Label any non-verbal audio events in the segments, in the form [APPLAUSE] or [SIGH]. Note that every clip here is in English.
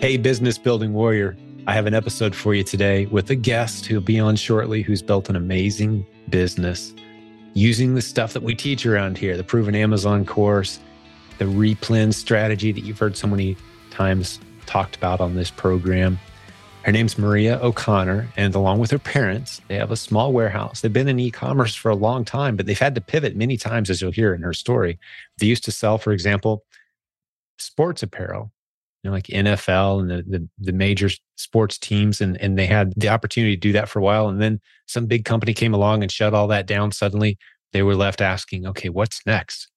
Hey, business building warrior. I have an episode for you today with a guest who'll be on shortly who's built an amazing business using the stuff that we teach around here the proven Amazon course, the replen strategy that you've heard so many times talked about on this program. Her name's Maria O'Connor, and along with her parents, they have a small warehouse. They've been in e commerce for a long time, but they've had to pivot many times, as you'll hear in her story. They used to sell, for example, sports apparel you know, like NFL and the, the, the major sports teams, and and they had the opportunity to do that for a while, and then some big company came along and shut all that down. Suddenly, they were left asking, "Okay, what's next?"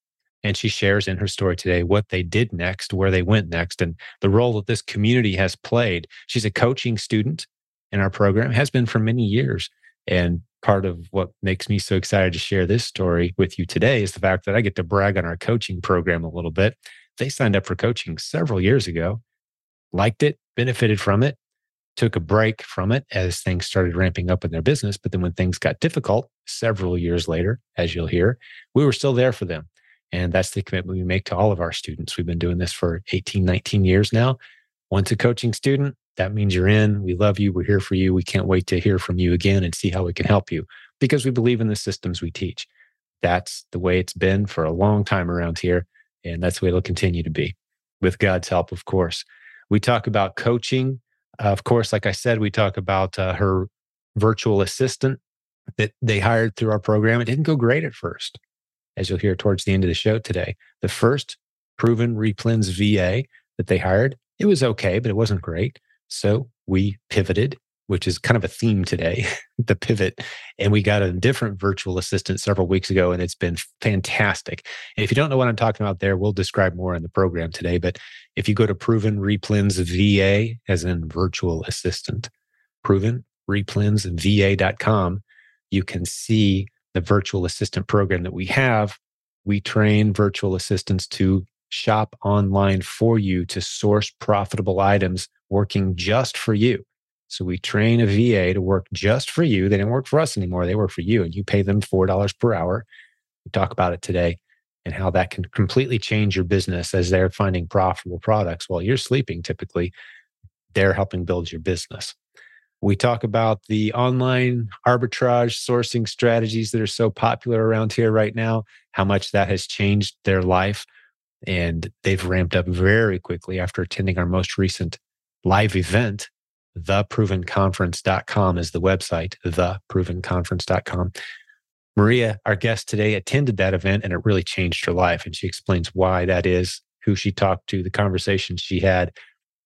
And she shares in her story today what they did next, where they went next, and the role that this community has played. She's a coaching student in our program, has been for many years, and part of what makes me so excited to share this story with you today is the fact that I get to brag on our coaching program a little bit they signed up for coaching several years ago, liked it, benefited from it, took a break from it as things started ramping up in their business. But then when things got difficult several years later, as you'll hear, we were still there for them. And that's the commitment we make to all of our students. We've been doing this for 18, 19 years now. Once a coaching student, that means you're in. We love you. We're here for you. We can't wait to hear from you again and see how we can help you because we believe in the systems we teach. That's the way it's been for a long time around here. And that's the way it'll continue to be with God's help, of course. We talk about coaching. Uh, of course, like I said, we talk about uh, her virtual assistant that they hired through our program. It didn't go great at first, as you'll hear towards the end of the show today. The first proven replens VA that they hired, it was okay, but it wasn't great. So we pivoted which is kind of a theme today, [LAUGHS] the pivot. And we got a different virtual assistant several weeks ago, and it's been fantastic. And if you don't know what I'm talking about there, we'll describe more in the program today. But if you go to Proven Replens VA, as in virtual assistant, Proven Replens VA.com, you can see the virtual assistant program that we have. We train virtual assistants to shop online for you to source profitable items working just for you. So we train a VA to work just for you. They don't work for us anymore. They work for you and you pay them $4 per hour. We talk about it today and how that can completely change your business as they're finding profitable products while you're sleeping typically. They're helping build your business. We talk about the online arbitrage sourcing strategies that are so popular around here right now, how much that has changed their life. And they've ramped up very quickly after attending our most recent live event theprovenconference.com is the website, theprovenconference.com. Maria, our guest today, attended that event and it really changed her life. And she explains why that is, who she talked to, the conversations she had.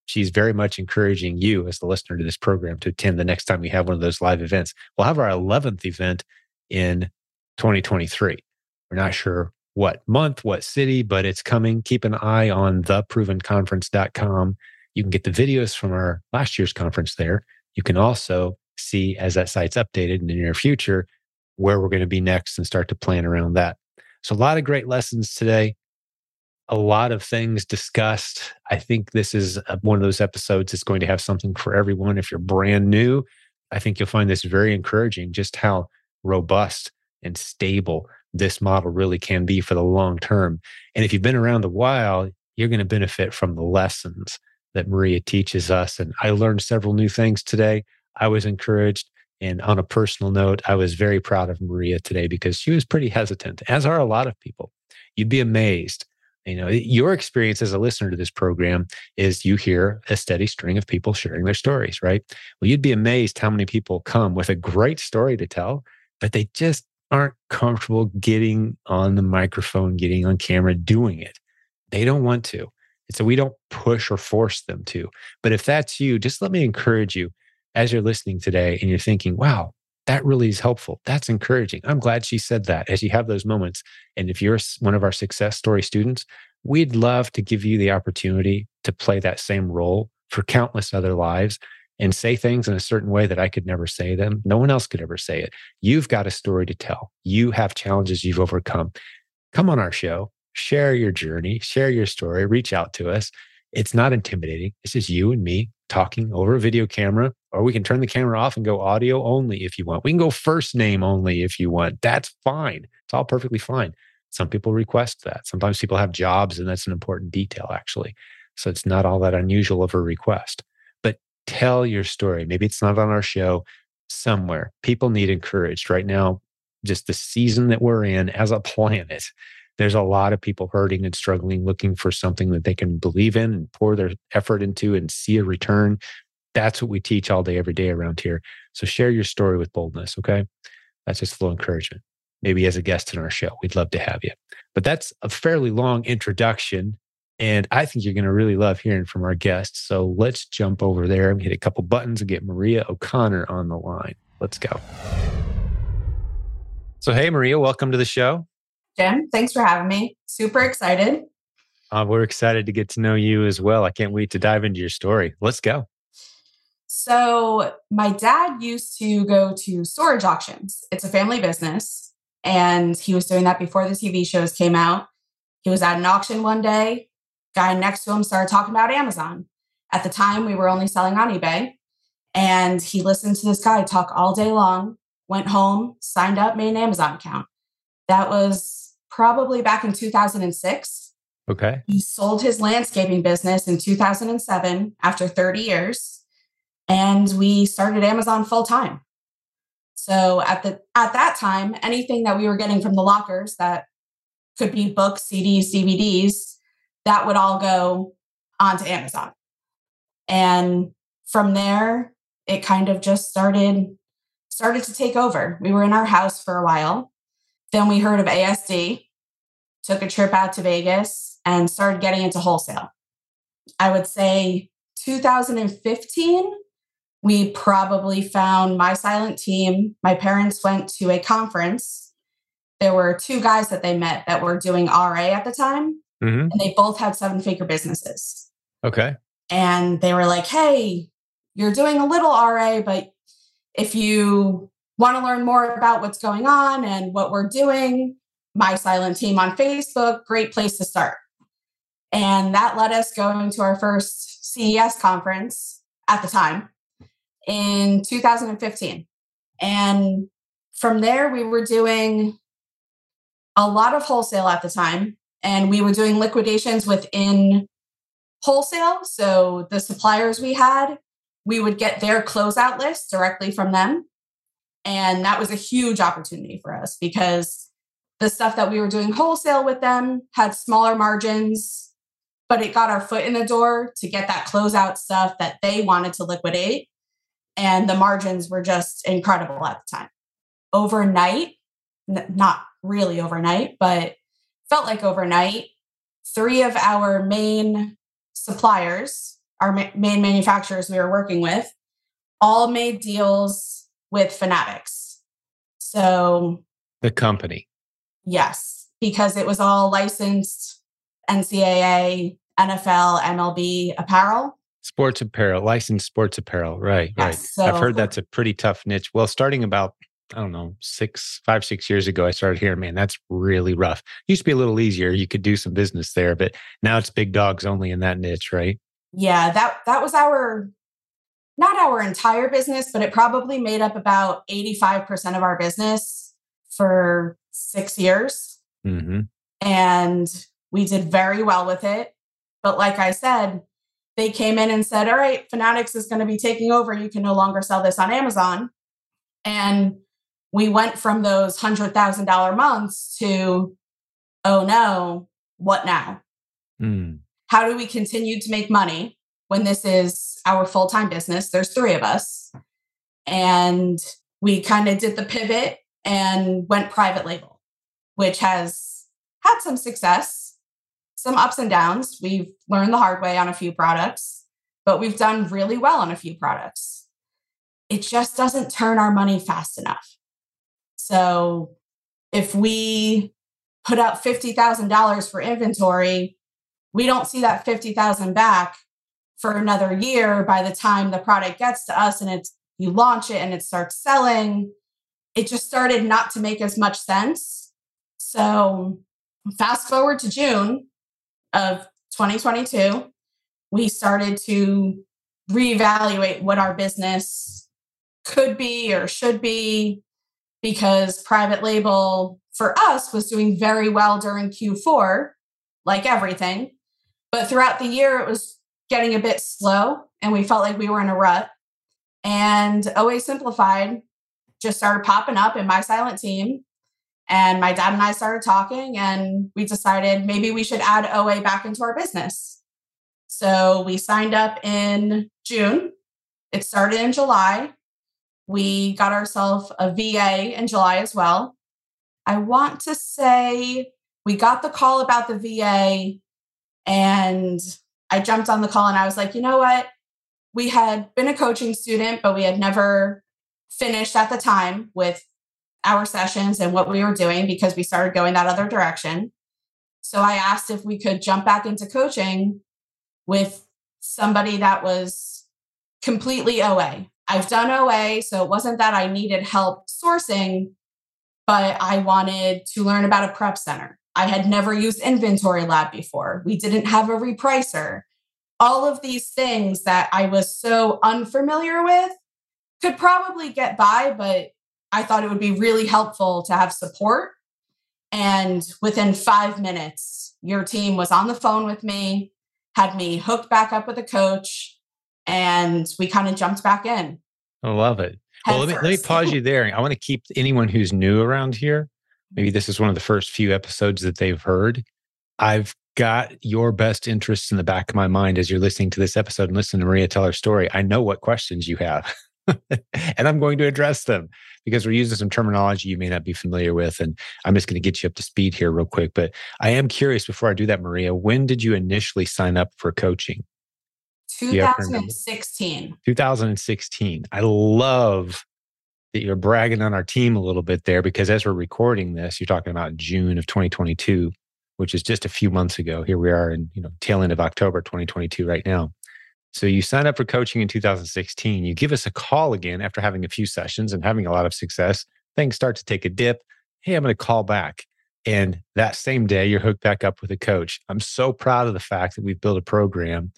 She's very much encouraging you as the listener to this program to attend the next time we have one of those live events. We'll have our 11th event in 2023. We're not sure what month, what city, but it's coming. Keep an eye on theprovenconference.com you can get the videos from our last year's conference there. You can also see as that site's updated in the near future where we're going to be next and start to plan around that. So, a lot of great lessons today, a lot of things discussed. I think this is one of those episodes that's going to have something for everyone. If you're brand new, I think you'll find this very encouraging just how robust and stable this model really can be for the long term. And if you've been around a while, you're going to benefit from the lessons that Maria teaches us. And I learned several new things today. I was encouraged. And on a personal note, I was very proud of Maria today because she was pretty hesitant, as are a lot of people. You'd be amazed. You know, your experience as a listener to this program is you hear a steady string of people sharing their stories, right? Well, you'd be amazed how many people come with a great story to tell, but they just aren't comfortable getting on the microphone, getting on camera, doing it. They don't want to. And so we don't push or force them to. But if that's you, just let me encourage you as you're listening today and you're thinking, wow, that really is helpful. That's encouraging. I'm glad she said that as you have those moments. And if you're one of our success story students, we'd love to give you the opportunity to play that same role for countless other lives and say things in a certain way that I could never say them. No one else could ever say it. You've got a story to tell. You have challenges you've overcome. Come on our show share your journey, share your story, reach out to us. It's not intimidating. It's just you and me talking over a video camera, or we can turn the camera off and go audio only if you want. We can go first name only if you want. That's fine. It's all perfectly fine. Some people request that. Sometimes people have jobs, and that's an important detail, actually. So it's not all that unusual of a request. But tell your story. Maybe it's not on our show somewhere. People need encouraged right now. Just the season that we're in as a [LAUGHS] planet, there's a lot of people hurting and struggling, looking for something that they can believe in and pour their effort into and see a return. That's what we teach all day, every day around here. So share your story with boldness. Okay. That's just a little encouragement. Maybe as a guest in our show, we'd love to have you. But that's a fairly long introduction. And I think you're going to really love hearing from our guests. So let's jump over there and hit a couple buttons and get Maria O'Connor on the line. Let's go. So, hey, Maria, welcome to the show. Jim, thanks for having me. Super excited. Uh, we're excited to get to know you as well. I can't wait to dive into your story. Let's go. So, my dad used to go to storage auctions. It's a family business, and he was doing that before the TV shows came out. He was at an auction one day. Guy next to him started talking about Amazon. At the time, we were only selling on eBay. And he listened to this guy talk all day long, went home, signed up, made an Amazon account. That was probably back in 2006. Okay. He sold his landscaping business in 2007 after 30 years and we started Amazon full time. So at the at that time anything that we were getting from the lockers that could be books, CDs, DVDs, that would all go onto Amazon. And from there it kind of just started started to take over. We were in our house for a while. Then we heard of ASD took a trip out to Vegas and started getting into wholesale. I would say 2015, we probably found my Silent Jim. My parents went to a conference. There were two guys that they met that were doing RA at the time, mm-hmm. and they both had seven figure businesses. Okay. And they were like, hey, you're doing a little RA, but if you want to learn more about what's going on and what we're doing, my Silent Jim on Facebook, great place to start. And that led us going to our first CES conference at the time in 2015. And from there, we were doing a lot of wholesale at the time, and we were doing liquidations within wholesale. So the suppliers we had, we would get their closeout list directly from them. And that was a huge opportunity for us because the stuff that we were doing wholesale with them had smaller margins, but it got our foot in the door to get that closeout stuff that they wanted to liquidate. And the margins were just incredible at the time. Overnight, n- not really overnight, but felt like overnight, three of our main suppliers, our ma- main manufacturers we were working with, all made deals with Fanatics. So the company. Yes, because it was all licensed NCAA, NFL, MLB apparel. Sports apparel, licensed sports apparel. Right, yes, right. So I've heard that's a pretty tough niche. Well, starting about, I don't know, six, five, six years ago, I started hearing, man, that's really rough. Used to be a little easier. You could do some business there, but now it's big dogs only in that niche, right? Yeah, that that was our not our entire business, but it probably made up about 85% of our business for six years. Mm-hmm. And we did very well with it. But like I said, they came in and said, All right, Fanatics is going to be taking over. You can no longer sell this on Amazon. And we went from those $100,000 months to, Oh no, what now? Mm. How do we continue to make money when this is our full time business? There's three of us. And we kind of did the pivot and went private label, which has had some success, some ups and downs. We've learned the hard way on a few products, but we've done really well on a few products. It just doesn't turn our money fast enough. So if we put out $50,000 for inventory, we don't see that 50,000 back for another year by the time the product gets to us and it's you launch it and it starts selling it just started not to make as much sense. So, fast forward to June of 2022, we started to reevaluate what our business could be or should be because private label for us was doing very well during Q4, like everything. But throughout the year, it was getting a bit slow and we felt like we were in a rut. And OA Simplified just started popping up in my Silent Jim. And my dad and I started talking, and we decided maybe we should add OA back into our business. So we signed up in June. It started in July. We got ourselves a VA in July as well. I want to say we got the call about the VA, and I jumped on the call and I was like, you know what? We had been a coaching student, but we had never finished at the time with our sessions and what we were doing because we started going that other direction. So I asked if we could jump back into coaching with somebody that was completely OA. I've done OA, so it wasn't that I needed help sourcing, but I wanted to learn about a prep center. I had never used Inventory Lab before. We didn't have a repricer. All of these things that I was so unfamiliar with could probably get by, but I thought it would be really helpful to have support. And within five minutes, your team was on the phone with me, had me hooked back up with a coach, and we kind of jumped back in. I love it. well, let me, let me pause you there. I want to keep anyone who's new around here. Maybe this is one of the first few episodes that they've heard. I've got your best interests in the back of my mind as you're listening to this episode and listening to Maria tell her story. I know what questions you have. [LAUGHS] [LAUGHS] and I'm going to address them because we're using some terminology you may not be familiar with. And I'm just going to get you up to speed here real quick. But I am curious before I do that, Maria, when did you initially sign up for coaching? 2016. 2016. I love that you're bragging on our team a little bit there because as we're recording this, you're talking about June of 2022, which is just a few months ago. Here we are in, you know, tail end of October 2022 right now. So you sign up for coaching in 2016. You give us a call again after having a few sessions and having a lot of success. Things start to take a dip. Hey, I'm going to call back. And that same day, you're hooked back up with a coach. I'm so proud of the fact that we've built a program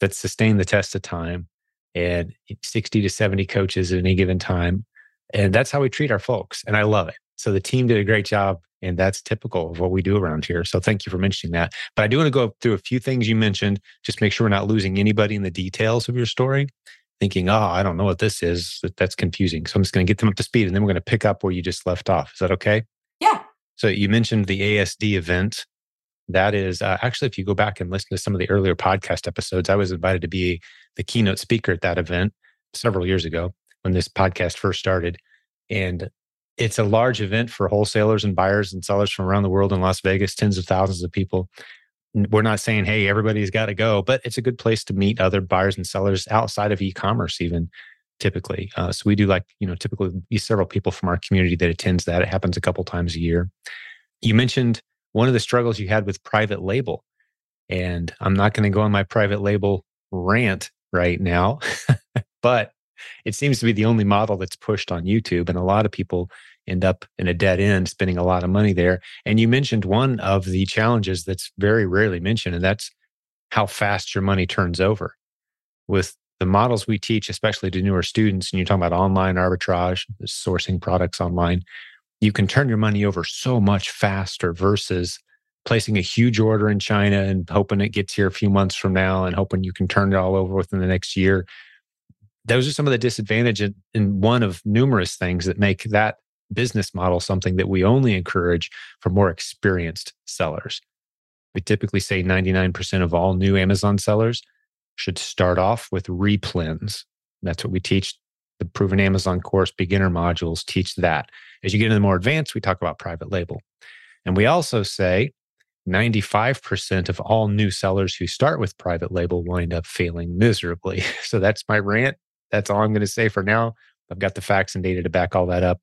that's sustained the test of time and 60 to 70 coaches at any given time. And that's how we treat our folks. And I love it. So the team did a great job and that's typical of what we do around here. So thank you for mentioning that. But I do want to go through a few things you mentioned, just make sure we're not losing anybody in the details of your story, thinking, oh, I don't know what this is. That's confusing. So I'm just going to get them up to speed and then we're going to pick up where you just left off. Is that okay? Yeah. So you mentioned the ASD event. That is uh, actually, if you go back and listen to some of the earlier podcast episodes, I was invited to be the keynote speaker at that event several years ago when this podcast first started. And it's a large event for wholesalers and buyers and sellers from around the world in Las Vegas, tens of thousands of people. We're not saying, hey, everybody's got to go, but it's a good place to meet other buyers and sellers outside of e commerce, even typically. Uh, so we do like, you know, typically several people from our community that attends that. It happens a couple times a year. You mentioned one of the struggles you had with private label. And I'm not going to go on my private label rant right now, [LAUGHS] but it seems to be the only model that's pushed on YouTube. And a lot of people end up in a dead end spending a lot of money there. And you mentioned one of the challenges that's very rarely mentioned, and that's how fast your money turns over. With the models we teach, especially to newer students, and you're talking about online arbitrage, sourcing products online, you can turn your money over so much faster versus placing a huge order in China and hoping it gets here a few months from now and hoping you can turn it all over within the next year those are some of the disadvantages and one of numerous things that make that business model something that we only encourage for more experienced sellers. We typically say 99% of all new Amazon sellers should start off with replens. That's what we teach. The proven Amazon course beginner modules teach that. As you get into the more advanced, we talk about private label. And we also say 95% of all new sellers who start with private label wind up failing miserably. [LAUGHS] So that's my rant. That's all I'm going to say for now. I've got the facts and data to back all that up.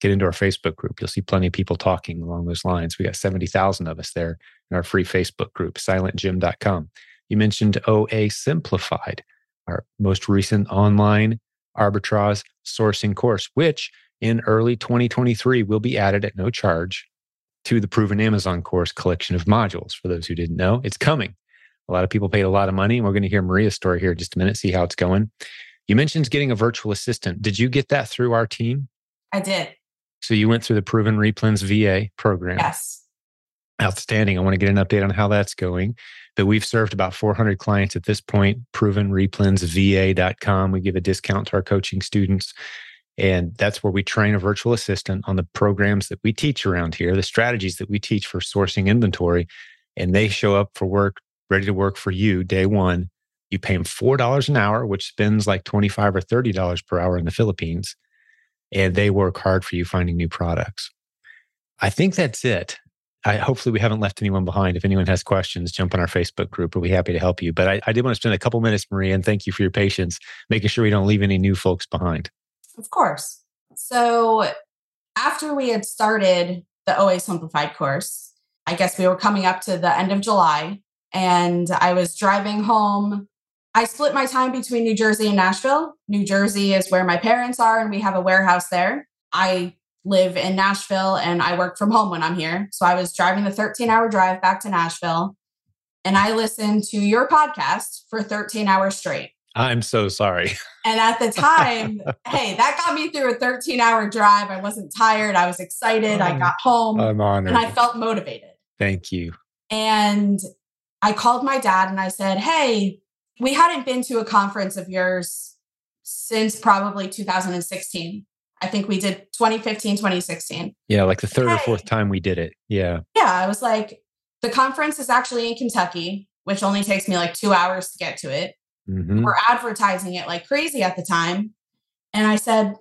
Get into our Facebook group. You'll see plenty of people talking along those lines. We got 70,000 of us there in our free Facebook group, silentjim.com. You mentioned OA Simplified, our most recent online arbitrage sourcing course, which in early 2023 will be added at no charge to the Proven Amazon course collection of modules. For those who didn't know, it's coming. A lot of people paid a lot of money, and we're going to hear Maria's story here in just a minute, see how it's going. You mentioned getting a virtual assistant. Did you get that through our team? I did. So you went through the Proven Replens VA program. Yes. Outstanding. I want to get an update on how that's going. But we've served about 400 clients at this point, proven replensva.com. We give a discount to our coaching students. And that's where we train a virtual assistant on the programs that we teach around here, the strategies that we teach for sourcing inventory. And they show up for work, ready to work for you day one. You pay them $4 an hour, which spends like 25 or $30 per hour in the Philippines. And they work hard for you finding new products. I think that's it. I, hopefully we haven't left anyone behind. If anyone has questions, jump on our Facebook group. We'll be happy to help you. But I, I did want to spend a couple minutes, Maria, and thank you for your patience, making sure we don't leave any new folks behind. Of course. So after we had started the OA Simplified course, I guess we were coming up to the end of July, and I was driving home. I split my time between New Jersey and Nashville. New Jersey is where my parents are, and we have a warehouse there. I live in Nashville and I work from home when I'm here. So I was driving the 13 hour drive back to Nashville and I listened to your podcast for 13 hours straight. I'm so sorry. And at the time, [LAUGHS] hey, that got me through a 13 hour drive. I wasn't tired. I was excited. I got home I'm honored. and I felt motivated. Thank you. And I called my dad and I said, Hey, we hadn't been to a conference of yours since probably 2016. I think we did 2015, 2016. Yeah, like the third hey. or fourth time we did it. Yeah. Yeah. I was like, the conference is actually in Kentucky, which only takes me like two hours to get to it. Mm-hmm. We're advertising it like crazy at the time. And I said,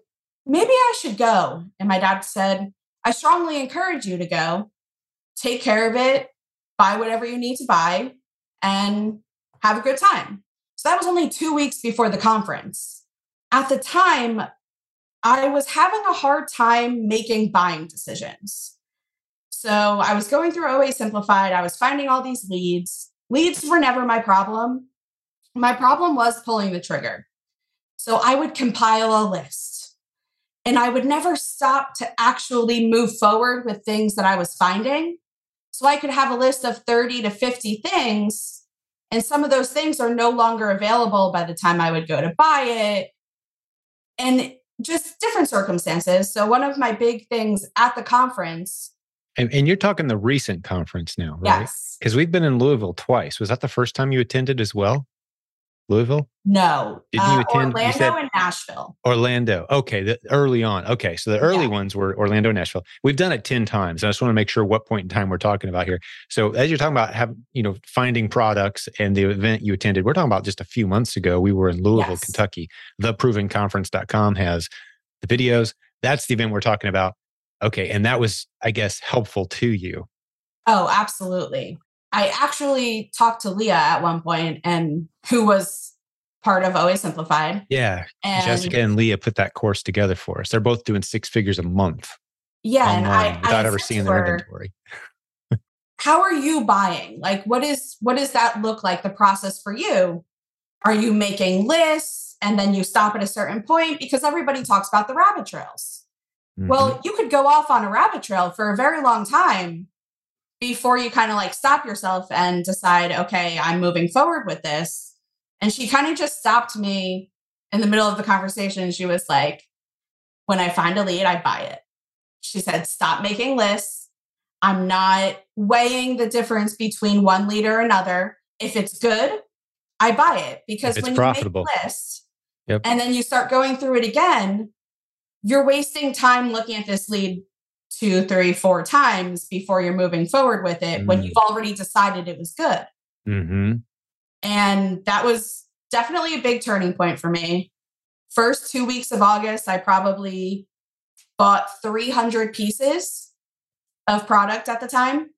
maybe I should go. And my dad said, I strongly encourage you to go. Take care of it, buy whatever you need to buy, and have a good time. That was only two weeks before the conference. At the time, I was having a hard time making buying decisions. So I was going through OA Simplified, I was finding all these leads. Leads were never my problem. My problem was pulling the trigger. So I would compile a list and I would never stop to actually move forward with things that I was finding. So I could have a list of 30 to 50 things, and some of those things are no longer available by the time I would go to buy it. And just different circumstances. So, one of my big things at the conference. And, and you're talking the recent conference now, right? Yes. Because we've been in Louisville twice. Was that the first time you attended as well? Louisville? No. Didn't you uh, attend? Orlando you said, and Nashville. Orlando. Okay. The, early on. Okay. So the early yeah. ones were Orlando, Nashville. We've done it 10 times. I just want to make sure what point in time we're talking about here. So as you're talking about have, you know, finding products and the event you attended, we're talking about just a few months ago. We were in Louisville, yes. Kentucky. Theprovenconference.com has the videos. That's the event we're talking about. Okay. And that was, I guess, helpful to you. Oh, absolutely. I actually talked to Leah at one point and who was part of OA Simplified. Yeah. And Jessica and Leah put that course together for us. They're both doing six figures a month. Yeah. and I, without I ever seeing their inventory. how are you buying? Like what is what does that look like? The process for you? Are you making lists and then you stop at a certain point? Because everybody talks about the rabbit trails. Mm-hmm. Well, you could go off on a rabbit trail for a very long time before you kind of like stop yourself and decide, okay, I'm moving forward with this. And she kind of just stopped me in the middle of the conversation. She was like, when I find a lead, I buy it. She said, stop making lists. I'm not weighing the difference between one lead or another. If it's good, I buy it because when profitable. you make a list yep. and then you start going through it again, you're wasting time looking at this lead two, three, four times before you're moving forward with it mm. when you've already decided it was good. Mm-hmm. And that was definitely a big turning point for me. First two weeks of August, I probably bought 300 pieces of product at the time.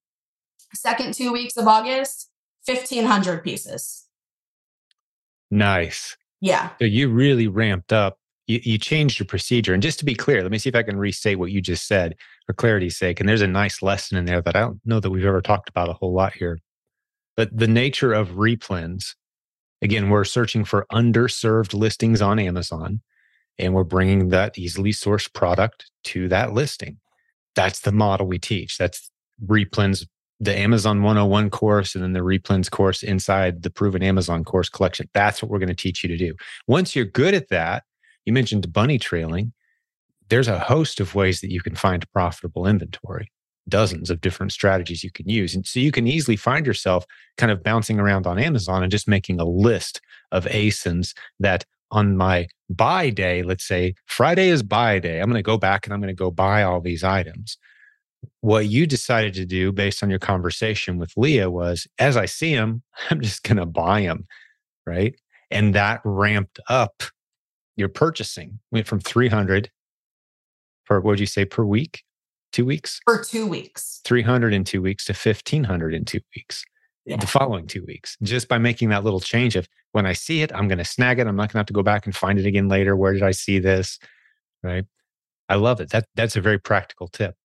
Second two weeks of August, 1,500 pieces. Nice. Yeah. So you really ramped up you, you changed your procedure. And just to be clear, let me see if I can restate what you just said for clarity's sake. And there's a nice lesson in there that I don't know that we've ever talked about a whole lot here. But the nature of replens, again, we're searching for underserved listings on Amazon and we're bringing that easily sourced product to that listing. That's the model we teach. That's replens, the Amazon 101 course, and then the replens course inside the proven Amazon course collection. That's what we're going to teach you to do. Once you're good at that, you mentioned bunny trailing. There's a host of ways that you can find profitable inventory. dozens of different strategies you can use. And so you can easily find yourself kind of bouncing around on Amazon and just making a list of ASINs that on my buy day, let's say Friday is buy day, I'm going to go back and I'm going to go buy all these items. What you decided to do based on your conversation with Leah was as I see them, [LAUGHS] I'm just going to buy them. Right. And that ramped up your purchasing, went from 300 for what would you say per week? Two weeks? For two weeks. 300 in two weeks to 1500 in two weeks yeah. the following two weeks just by making that little change of when I see it, I'm going to snag it. I'm not going to have to go back and find it again later. Where did I see this? Right. I love it. That that's a very practical tip.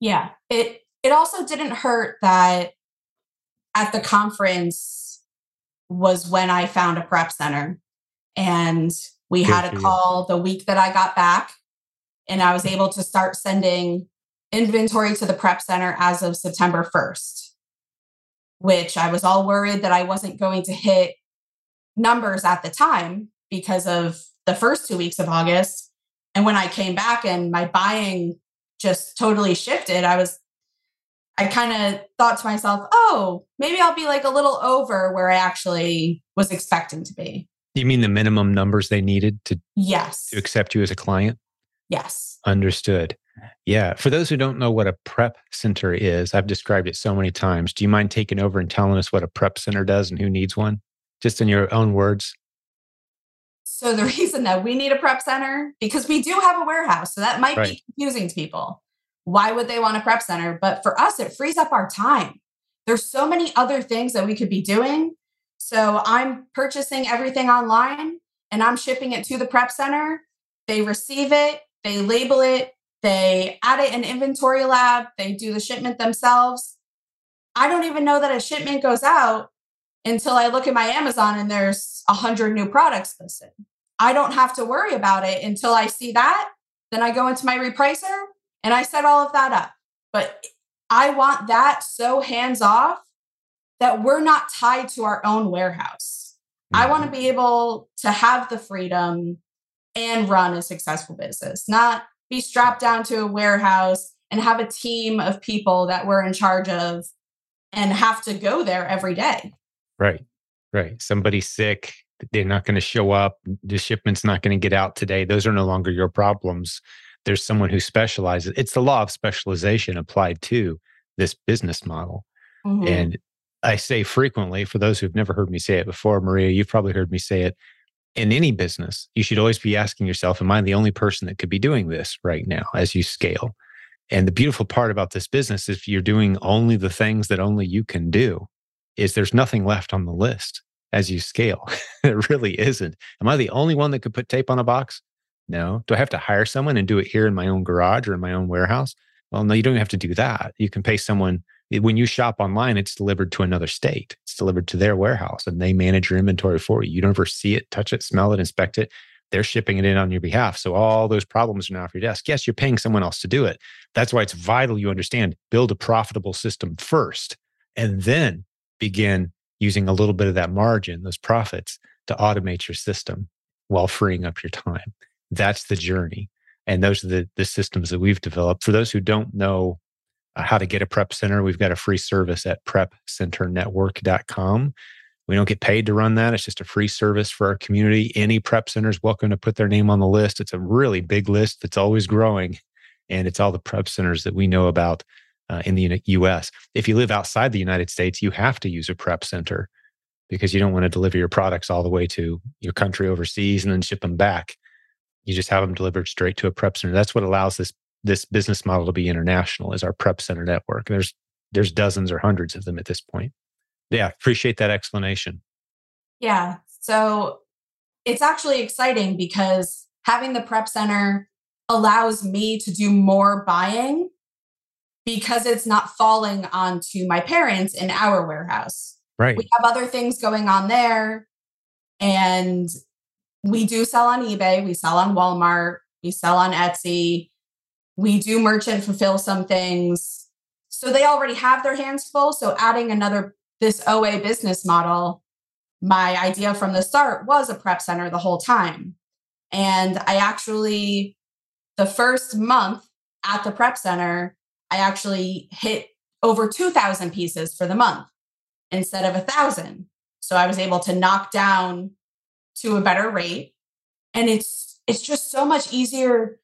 Yeah. It it also didn't hurt that at the conference was when I found a prep center and we Good had a call you. the week that I got back and I was able to start sending inventory to the prep center as of September 1st which I was all worried that I wasn't going to hit numbers at the time because of the first two weeks of August. And when I came back and my buying just totally shifted, I was, I kind of thought to myself, oh, maybe I'll be like a little over where I actually was expecting to be. You mean the minimum numbers they needed to yes to accept you as a client? Yes. Understood. Yeah. For those who don't know what a prep center is, I've described it so many times. Do you mind taking over and telling us what a prep center does and who needs one? Just in your own words. So, the [LAUGHS] reason that we need a prep center, because we do have a warehouse. So, that might right. be confusing to people. Why would they want a prep center? But for us, it frees up our time. There's so many other things that we could be doing. So, I'm purchasing everything online and I'm shipping it to the prep center. They receive it, they label it, they add it in inventory lab, they do the shipment themselves. I don't even know that a shipment goes out until I look at my Amazon and there's a hundred new products listed. I don't have to worry about it until I see that. Then I go into my repricer and I set all of that up. But I want that so hands off that we're not tied to our own warehouse. Mm-hmm. I want to be able to have the freedom and run a successful business, not be strapped down to a warehouse and have a team of people that we're in charge of and have to go there every day. Right. Right. Somebody's sick, they're not going to show up, the shipment's not going to get out today. Those are no longer your problems. There's someone who specializes. It's the law of specialization applied to this business model. Mm-hmm. And I say frequently, for those who've never heard me say it before, Maria, you've probably heard me say it in any business, you should always be asking yourself, Am I the only person that could be doing this right now as you scale? And the beautiful part about this business, if you're doing only the things that only you can do, is there's nothing left on the list as you scale. [LAUGHS] there really isn't. Am I the only one that could put tape on a box? No. Do I have to hire someone and do it here in my own garage or in my own warehouse? Well, no, you don't have to do that. You can pay someone when you shop online, it's delivered to another state. It's delivered to their warehouse and they manage your inventory for you. You don't ever see it, touch it, smell it, inspect it. They're shipping it in on your behalf. So all those problems are now off your desk. Yes, you're paying someone else to do it. That's why it's vital you understand build a profitable system first and then begin using a little bit of that margin, those profits, to automate your system while freeing up your time. That's the journey. And those are the, the systems that we've developed. For those who don't know how to get a prep center, we've got a free service at prepcenternetwork.com. We don't get paid to run that. It's just a free service for our community. Any prep centers welcome to put their name on the list. It's a really big list that's always growing. And it's all the prep centers that we know about uh, in the US. If you live outside the United States, you have to use a prep center because you don't want to deliver your products all the way to your country overseas and then ship them back. You just have them delivered straight to a prep center. That's what allows this this business model to be international is our prep center network. There's there's dozens or hundreds of them at this point. Yeah, appreciate that explanation. Yeah. So it's actually exciting because having the prep center allows me to do more buying because it's not falling onto my parents in our warehouse. Right. We have other things going on there and we do sell on eBay, we sell on Walmart, we sell on Etsy, we do merchant fulfill some things. So they already have their hands full. So adding another, this OA business model, my idea from the start was a prep center the whole time. And I actually, the first month at the prep center, I actually hit over 2,000 pieces for the month instead of a thousand. So I was able to knock down to a better rate. And it's it's just so much easier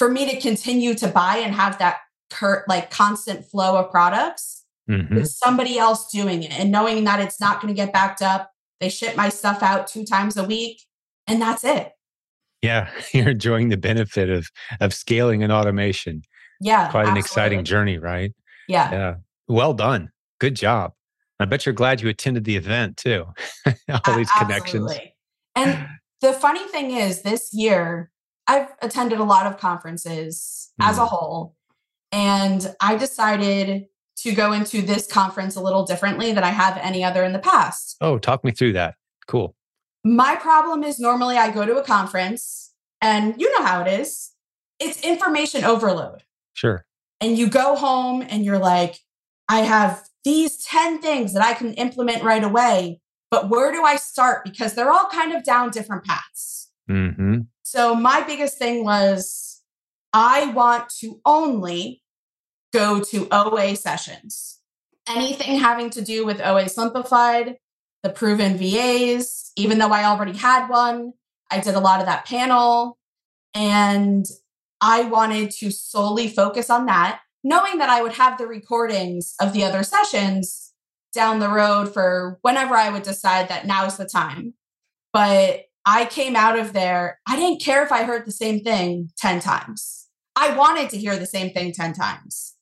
for me to continue to buy and have that cur- like constant flow of products mm-hmm. with somebody else doing it and knowing that it's not going to get backed up. They ship my stuff out two times a week and that's it. Yeah, [LAUGHS] you're enjoying the benefit of of scaling and automation. Yeah. Quite an absolutely. exciting journey, right? Yeah. Yeah. Well done. Good job. I bet you're glad you attended the event too. [LAUGHS] All these connections. And the funny thing is, this year, I've attended a lot of conferences mm. as a mm. whole. And I decided to go into this conference a little differently than I have any other in the past. Oh, talk me through that. Cool. My problem is normally I go to a conference and you know how it is. It's information overload. Sure. And you go home and you're like, I have these 10 things that I can implement right away, but where do I start? Because they're all kind of down different paths. Mm-hmm. So, my biggest thing was I want to only go to OA sessions. Anything having to do with OA Simplified, the proven VAs, even though I already had one, I did a lot of that panel. And I wanted to solely focus on that knowing that I would have the recordings of the other sessions down the road for whenever I would decide that now's the time. But I came out of there, I didn't care if I heard the same thing 10 times. I wanted to hear the same thing 10 times.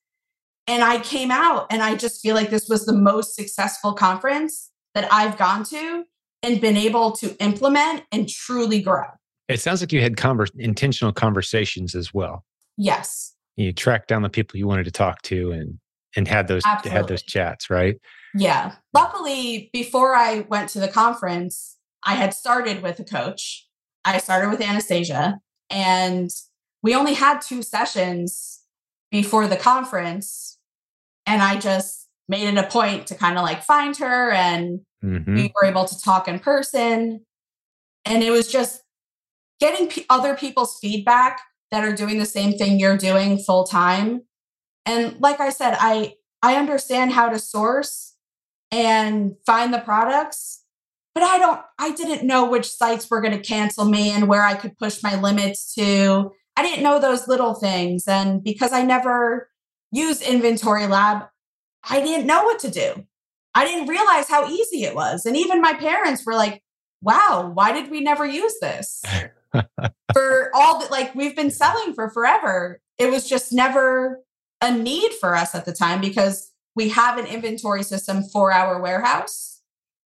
And I came out and I just feel like this was the most successful conference that I've gone to and been able to implement and truly grow. It sounds like you had converse, intentional conversations as well. Yes you tracked down the people you wanted to talk to and and had those Absolutely. had those chats, right? Yeah. Luckily, before I went to the conference, I had started with a coach. I started with Anastasia, and we only had two sessions before the conference. And I just made it a point to kind of like find her, and mm-hmm. we were able to talk in person. And it was just getting p- other people's feedback that are doing the same thing you're doing full time. And like I said, I I understand how to source and find the products, but I don't I didn't know which sites were going to cancel me and where I could push my limits to. I didn't know those little things and because I never used inventory lab, I didn't know what to do. I didn't realize how easy it was. And even my parents were like, "Wow, why did we never use this?" [LAUGHS] for all that like we've been selling for forever. It was just never a need for us at the time because we have an inventory system for our warehouse.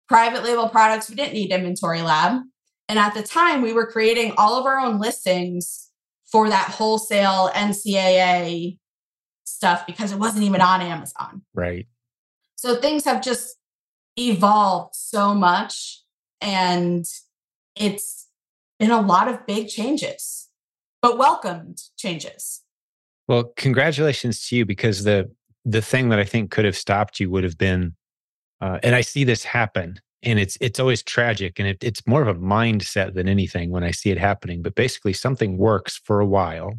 Private label products, we didn't need inventory lab. And at the time, we were creating all of our own listings for that wholesale NCAA stuff because it wasn't even on Amazon. Right. So things have just evolved so much and it's been a lot of big changes, but welcomed changes. Well, congratulations to you because the the thing that I think could have stopped you would have been, uh, and I see this happen, and it's it's always tragic, and it, it's more of a mindset than anything when I see it happening. But basically, something works for a while,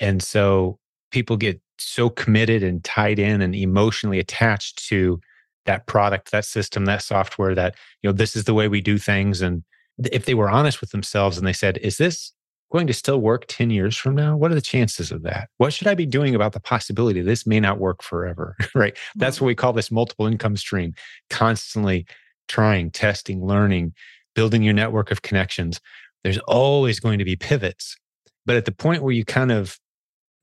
and so people get so committed and tied in and emotionally attached to that product, that system, that software. That you know, this is the way we do things, and if they were honest with themselves and they said, is this going to still work 10 years from now? What are the chances of that? What should I be doing about the possibility this may not work forever? [LAUGHS] right. That's what we call this multiple income stream, constantly trying, testing, learning, building your network of connections. There's always going to be pivots. But at the point where you kind of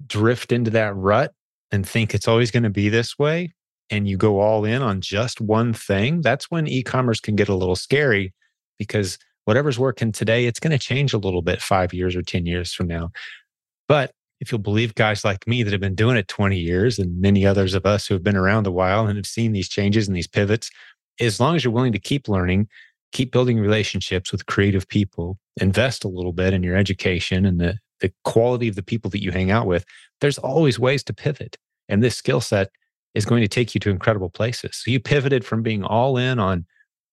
drift into that rut and think it's always going to be this way, and you go all in on just one thing, that's when e commerce can get a little scary because whatever's working today, it's going to change a little bit five years or 10 years from now. But if you'll believe guys like me that have been doing it 20 years and many others of us who have been around a while and have seen these changes and these pivots, as long as you're willing to keep learning, keep building relationships with creative people, invest a little bit in your education and the, the quality of the people that you hang out with, there's always ways to pivot. And this skill set is going to take you to incredible places. So you pivoted from being all in on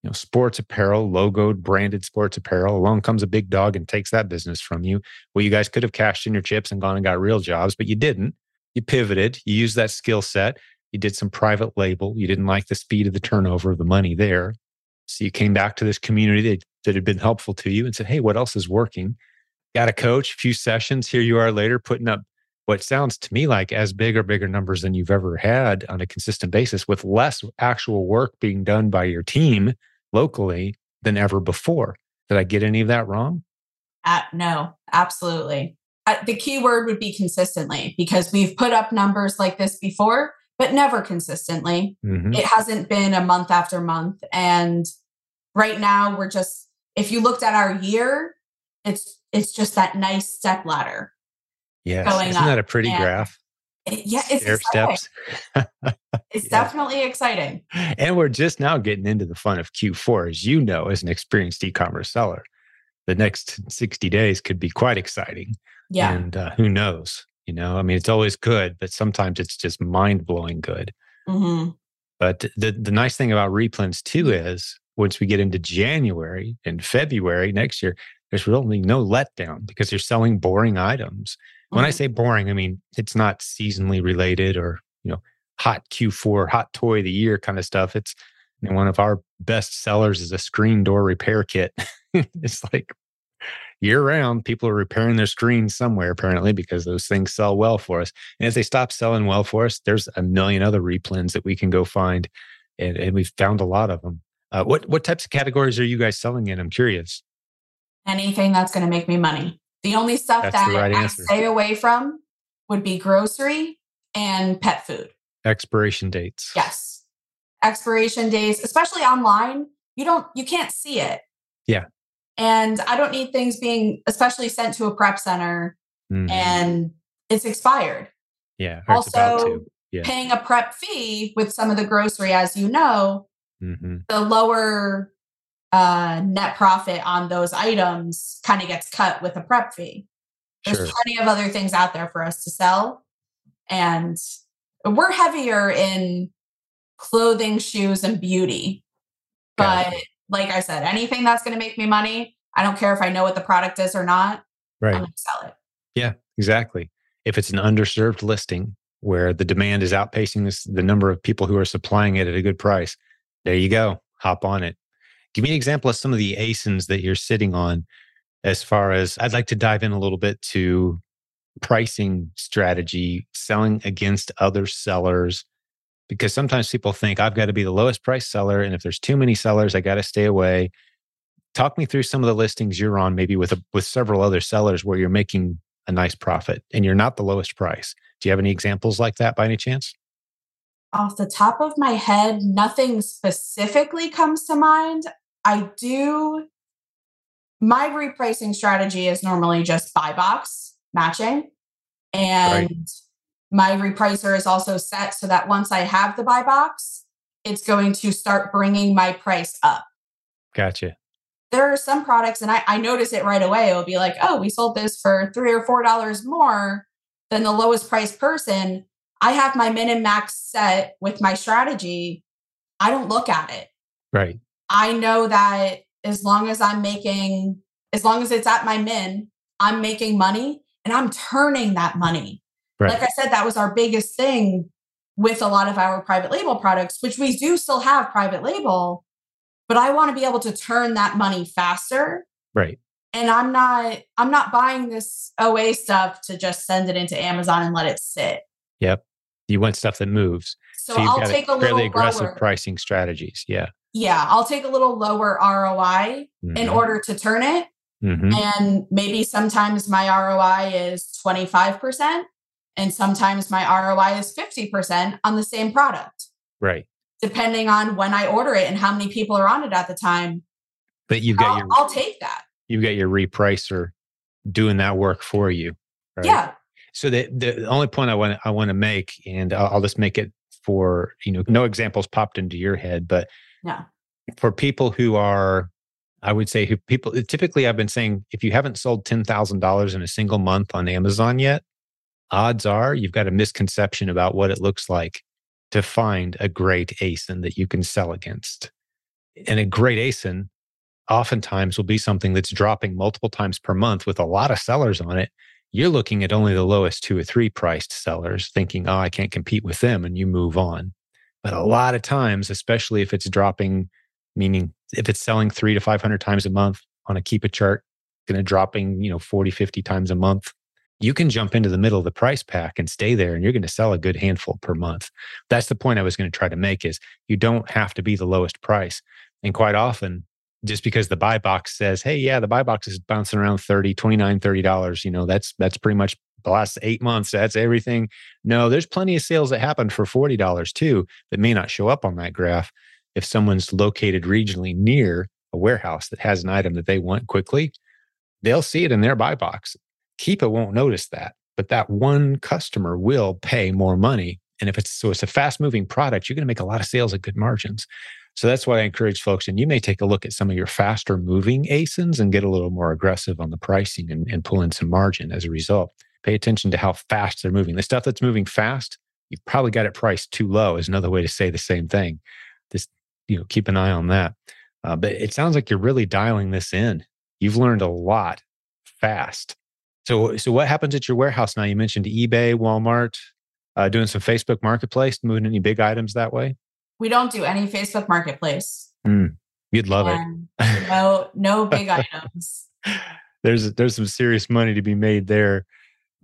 know, sports apparel, logoed, branded sports apparel. Along comes a big dog and takes that business from you. Well, you guys could have cashed in your chips and gone and got real jobs, but you didn't. you pivoted, you used that skill set, you did some private label, you didn't like the speed of the turnover of the money there. So you came back to this community that, that had been helpful to you and said, Hey, what else is working? Got a coach, a few sessions. Here you are later putting up what sounds to me like as big or bigger numbers than you've ever had on a consistent basis with less actual work being done by your team locally than ever before. Did I get any of that wrong? Uh, no, absolutely. Uh, the key word would be consistently because we've put up numbers like this before, but never consistently. Mm-hmm. It hasn't been a month after month. And right now, we're just, if you looked at our year, it's it's just that nice step ladder Yes. Going Isn't that a pretty and graph? It, yeah, it's Stair steps. [LAUGHS] it's yeah. definitely exciting. And we're just now getting into the fun of Q4. As you know, as an experienced e commerce seller, the next 60 days could be quite exciting. Yeah. And uh, who knows? You know, I mean, it's always good, but sometimes it's just mind blowing good. Mm-hmm. But the, the nice thing about replens too is once we get into January and February next year, there's really no letdown because you're selling boring items when mm-hmm. I say boring, I mean it's not seasonally related or you know hot Q4, hot toy of the year kind of stuff. It's you know, one of our best sellers is a screen door repair kit. [LAUGHS] it's like year round, people are repairing their screens somewhere apparently because those things sell well for us. And if they stop selling well for us, there's a million other replens that we can go find, and, and we've found a lot of them. Uh, what what types of categories are you guys selling in? I'm curious. Anything that's going to make me money. The only stuff That's that right I answer. stay away from would be grocery and pet food. Expiration dates. Yes. Expiration dates, especially online, you don't you can't see it. Yeah. And I don't need things being especially sent to a prep center mm-hmm. and it's expired. Yeah. Also, yeah. paying a prep fee with some of the grocery, as you know, mm-hmm. the lower uh, net profit on those items kind of gets cut with a prep fee. There's sure. plenty of other things out there for us to sell. And we're heavier in clothing, shoes, and beauty. But like I said, anything that's going to make me money, I don't care if I know what the product is or not. Right. I'm going to sell it. Yeah, exactly. If it's an underserved listing where the demand is outpacing this, the number of people who are supplying it at a good price, there you go. Hop on it. Give me an example of some of the ASINs that you're sitting on as far as I'd like to dive in a little bit to pricing strategy, selling against other sellers, because sometimes people think I've got to be the lowest price seller. And if there's too many sellers, I got to stay away. Talk me through some of the listings you're on, maybe with a, with several other sellers where you're making a nice profit and you're not the lowest price. Do you have any examples like that by any chance? Off the top of my head, nothing specifically comes to mind. I do my repricing strategy is normally just buy box matching. And right. my repricer is also set so that once I have the buy box, it's going to start bringing my price up. Gotcha. There are some products, and I, I notice it right away. It'll be like, oh, we sold this for three or four dollars more than the lowest price person. I have my min and max set with my strategy. I don't look at it. Right. I know that as long as I'm making, as long as it's at my min, I'm making money and I'm turning that money. Right. Like I said, that was our biggest thing with a lot of our private label products, which we do still have private label, but I want to be able to turn that money faster. Right. And I'm not I'm not buying this OA stuff to just send it into Amazon and let it sit. Yep. You want stuff that moves. So, so I'll take a fairly aggressive lower. pricing strategies. Yeah yeah, I'll take a little lower ROI mm-hmm. in order to turn it. Mm-hmm. And maybe sometimes my ROI is 25%, and sometimes my ROI is 50% on the same product. Right. Depending on when I order it and how many people are on it at the time. But you've got I'll, your I'll take that. You've got your repricer doing that work for you. Right? Yeah. So the the only point I want I want to make, and I'll, I'll just make it for you know, no examples popped into your head, but yeah. For people who are, I would say, who people uh, typically I've been saying, if you haven't sold $10,000 in a single month on Amazon yet, odds are you've got a misconception about what it looks like to find a great ASIN that you can sell against. And a great ASIN oftentimes will be something that's dropping multiple times per month with a lot of sellers on it. you're looking at only the lowest two or three priced sellers, thinking, oh, I can't compete with them, and you move on. But a lot of times, especially if it's dropping, meaning if it's selling three to 500 times a month on a Keepa chart, going to dropping, you know, 40, 50 times a month, you can jump into the middle of the price pack and stay there and you're going to sell a good handful per month. That's the point I was going to try to make is you don't have to be the lowest price. And quite often, just because the buy box says, hey, yeah, the buy box is bouncing around 30, 29, 30 dollars, you know, that's that's pretty much the last eight months. That's everything. No, there's plenty of sales that happen for $40 too that may not show up on that graph. If someone's located regionally near a warehouse that has an item that they want quickly, they'll see it in their buy box. Keepa won't notice that, but that one customer will pay more money. And if it's so it's a fast moving product, you're going to make a lot of sales at good margins. So that's why I encourage folks. And you may take a look at some of your faster moving ASINs and get a little more aggressive on the pricing and, and pull in some margin as a result. Pay attention to how fast they're moving. The stuff that's moving fast, you've probably got it priced too low, is another way to say the same thing. Just, you know, keep an eye on that. Uh, but it sounds like you're really dialing this in. You've learned a lot fast. So, so what happens at your warehouse now? You mentioned eBay, Walmart, uh, doing some Facebook Marketplace, moving any big items that way. We don't do any Facebook Marketplace. Mm, you'd love and it. no, no big [LAUGHS] items. There's there's some serious money to be made there,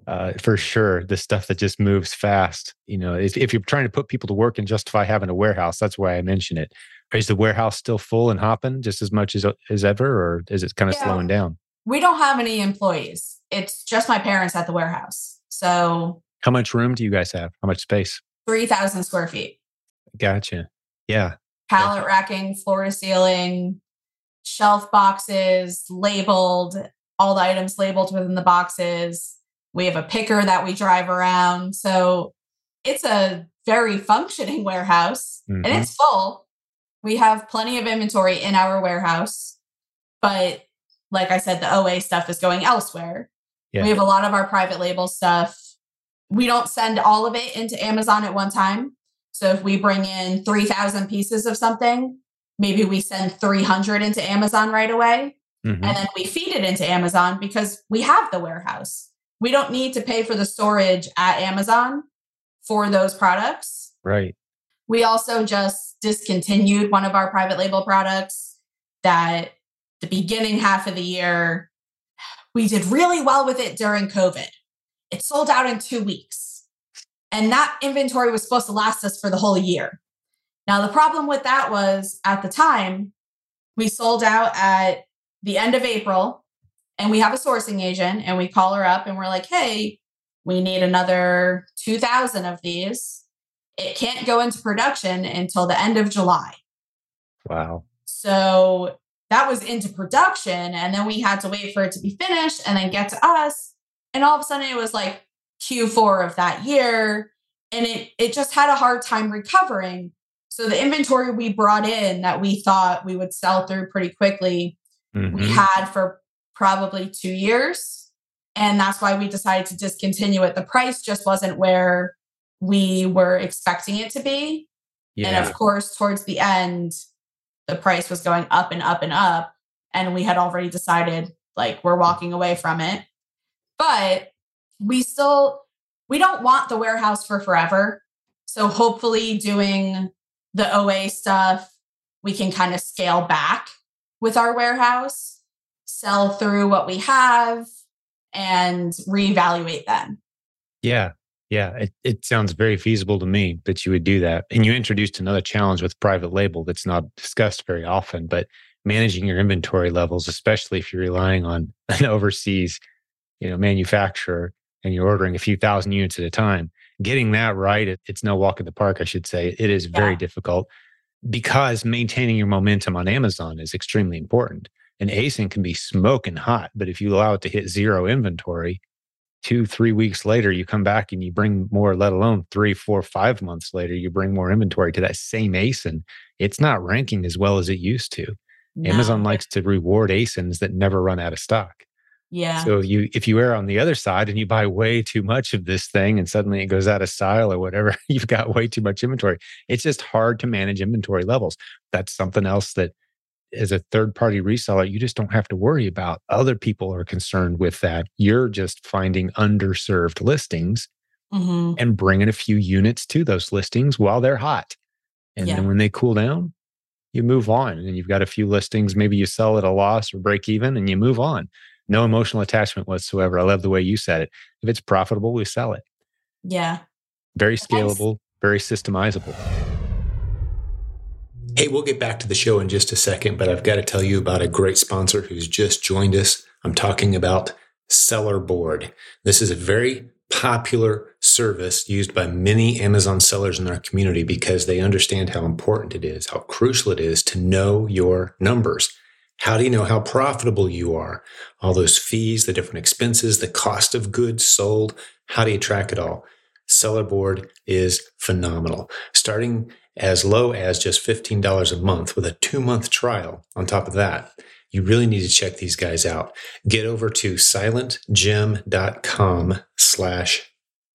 uh, for sure. The stuff that just moves fast. You know, if, if you're trying to put people to work and justify having a warehouse, that's why I mention it. Is the warehouse still full and hopping just as much as as ever, or is it kind of yeah. slowing down? We don't have any employees. It's just my parents at the warehouse. So, how much room do you guys have? How much space? 3,000 square feet. Gotcha. Yeah. Pallet gotcha. racking, floor to ceiling, shelf boxes labeled, all the items labeled within the boxes. We have a picker that we drive around. So, it's a very functioning [LAUGHS] warehouse mm-hmm. and it's full. We have plenty of inventory in our warehouse, but like I said, the OA stuff is going elsewhere. Yeah. We have a lot of our private label stuff. We don't send all of it into Amazon at one time. So if we bring in 3,000 pieces of something, maybe we send 300 into Amazon right away. Mm-hmm. And then we feed it into Amazon because we have the warehouse. We don't need to pay for the storage at Amazon for those products. Right. We also just discontinued one of our private label products that the beginning half of the year, we did really well with it during COVID. It sold out in two weeks. And that inventory was supposed to last us for the whole year. Now, the problem with that was at the time, we sold out at the end of April and we have a sourcing agent and we call her up and we're like, hey, we need another 2,000 of these. It can't go into production until the end of July. Wow. So that was into production and then we had to wait for it to be finished and then get to us and all of a sudden it was like q4 of that year and it it just had a hard time recovering so the inventory we brought in that we thought we would sell through pretty quickly mm-hmm. we had for probably two years and that's why we decided to discontinue it the price just wasn't where we were expecting it to be yeah. and of course towards the end the price was going up and up and up. And we had already decided like we're walking away from it. But we still, we don't want the warehouse for forever. So hopefully doing the OA stuff, we can kind of scale back with our warehouse, sell through what we have, and reevaluate them. Yeah. Yeah, it, it sounds very feasible to me that you would do that. And you introduced another challenge with private label that's not discussed very often, but managing your inventory levels, especially if you're relying on [LAUGHS] an overseas, you know, manufacturer and you're ordering a few thousand units at a time. Getting that right, it, it's no walk in the park, I should say. It is very yeah. difficult because maintaining your momentum on Amazon is extremely important. And ASIN can be smoking hot, but if you allow it to hit zero inventory, two, three weeks later, you come back and you bring more, let alone three, four, five months later, you bring more inventory to that same ASIN. It's not ranking as well as it used to. No. Amazon likes to reward ASINs that never run out of stock. Yeah. So you if you err on the other side and you buy way too much of this thing and suddenly it goes out of style or whatever, [LAUGHS] you've got way too much inventory. It's just hard to manage inventory levels. That's something else that as a third party reseller, you just don't have to worry about other people are concerned with that. You're just finding underserved listings mm-hmm. and bringing a few units to those listings while they're hot. And yeah. then when they cool down, you move on and you've got a few listings. Maybe you sell at a loss or break even and you move on. No emotional attachment whatsoever. I love the way you said it. If it's profitable, we sell it. Yeah. Very scalable, very systemizable. Hey, we'll get back to the show in just a second, but I've got to tell you about a great sponsor who's just joined us. I'm talking about Sellerboard. This is a very popular service used by many Amazon sellers in our community because they understand how important it is, how crucial it is to know your numbers. How do you know how profitable you are? All those fees, the different expenses, the cost of goods sold. How do you track it all? Sellerboard is phenomenal. Starting as low as just $15 a month with a two month trial on top of that. You really need to check these guys out. Get over to silentjim.com slash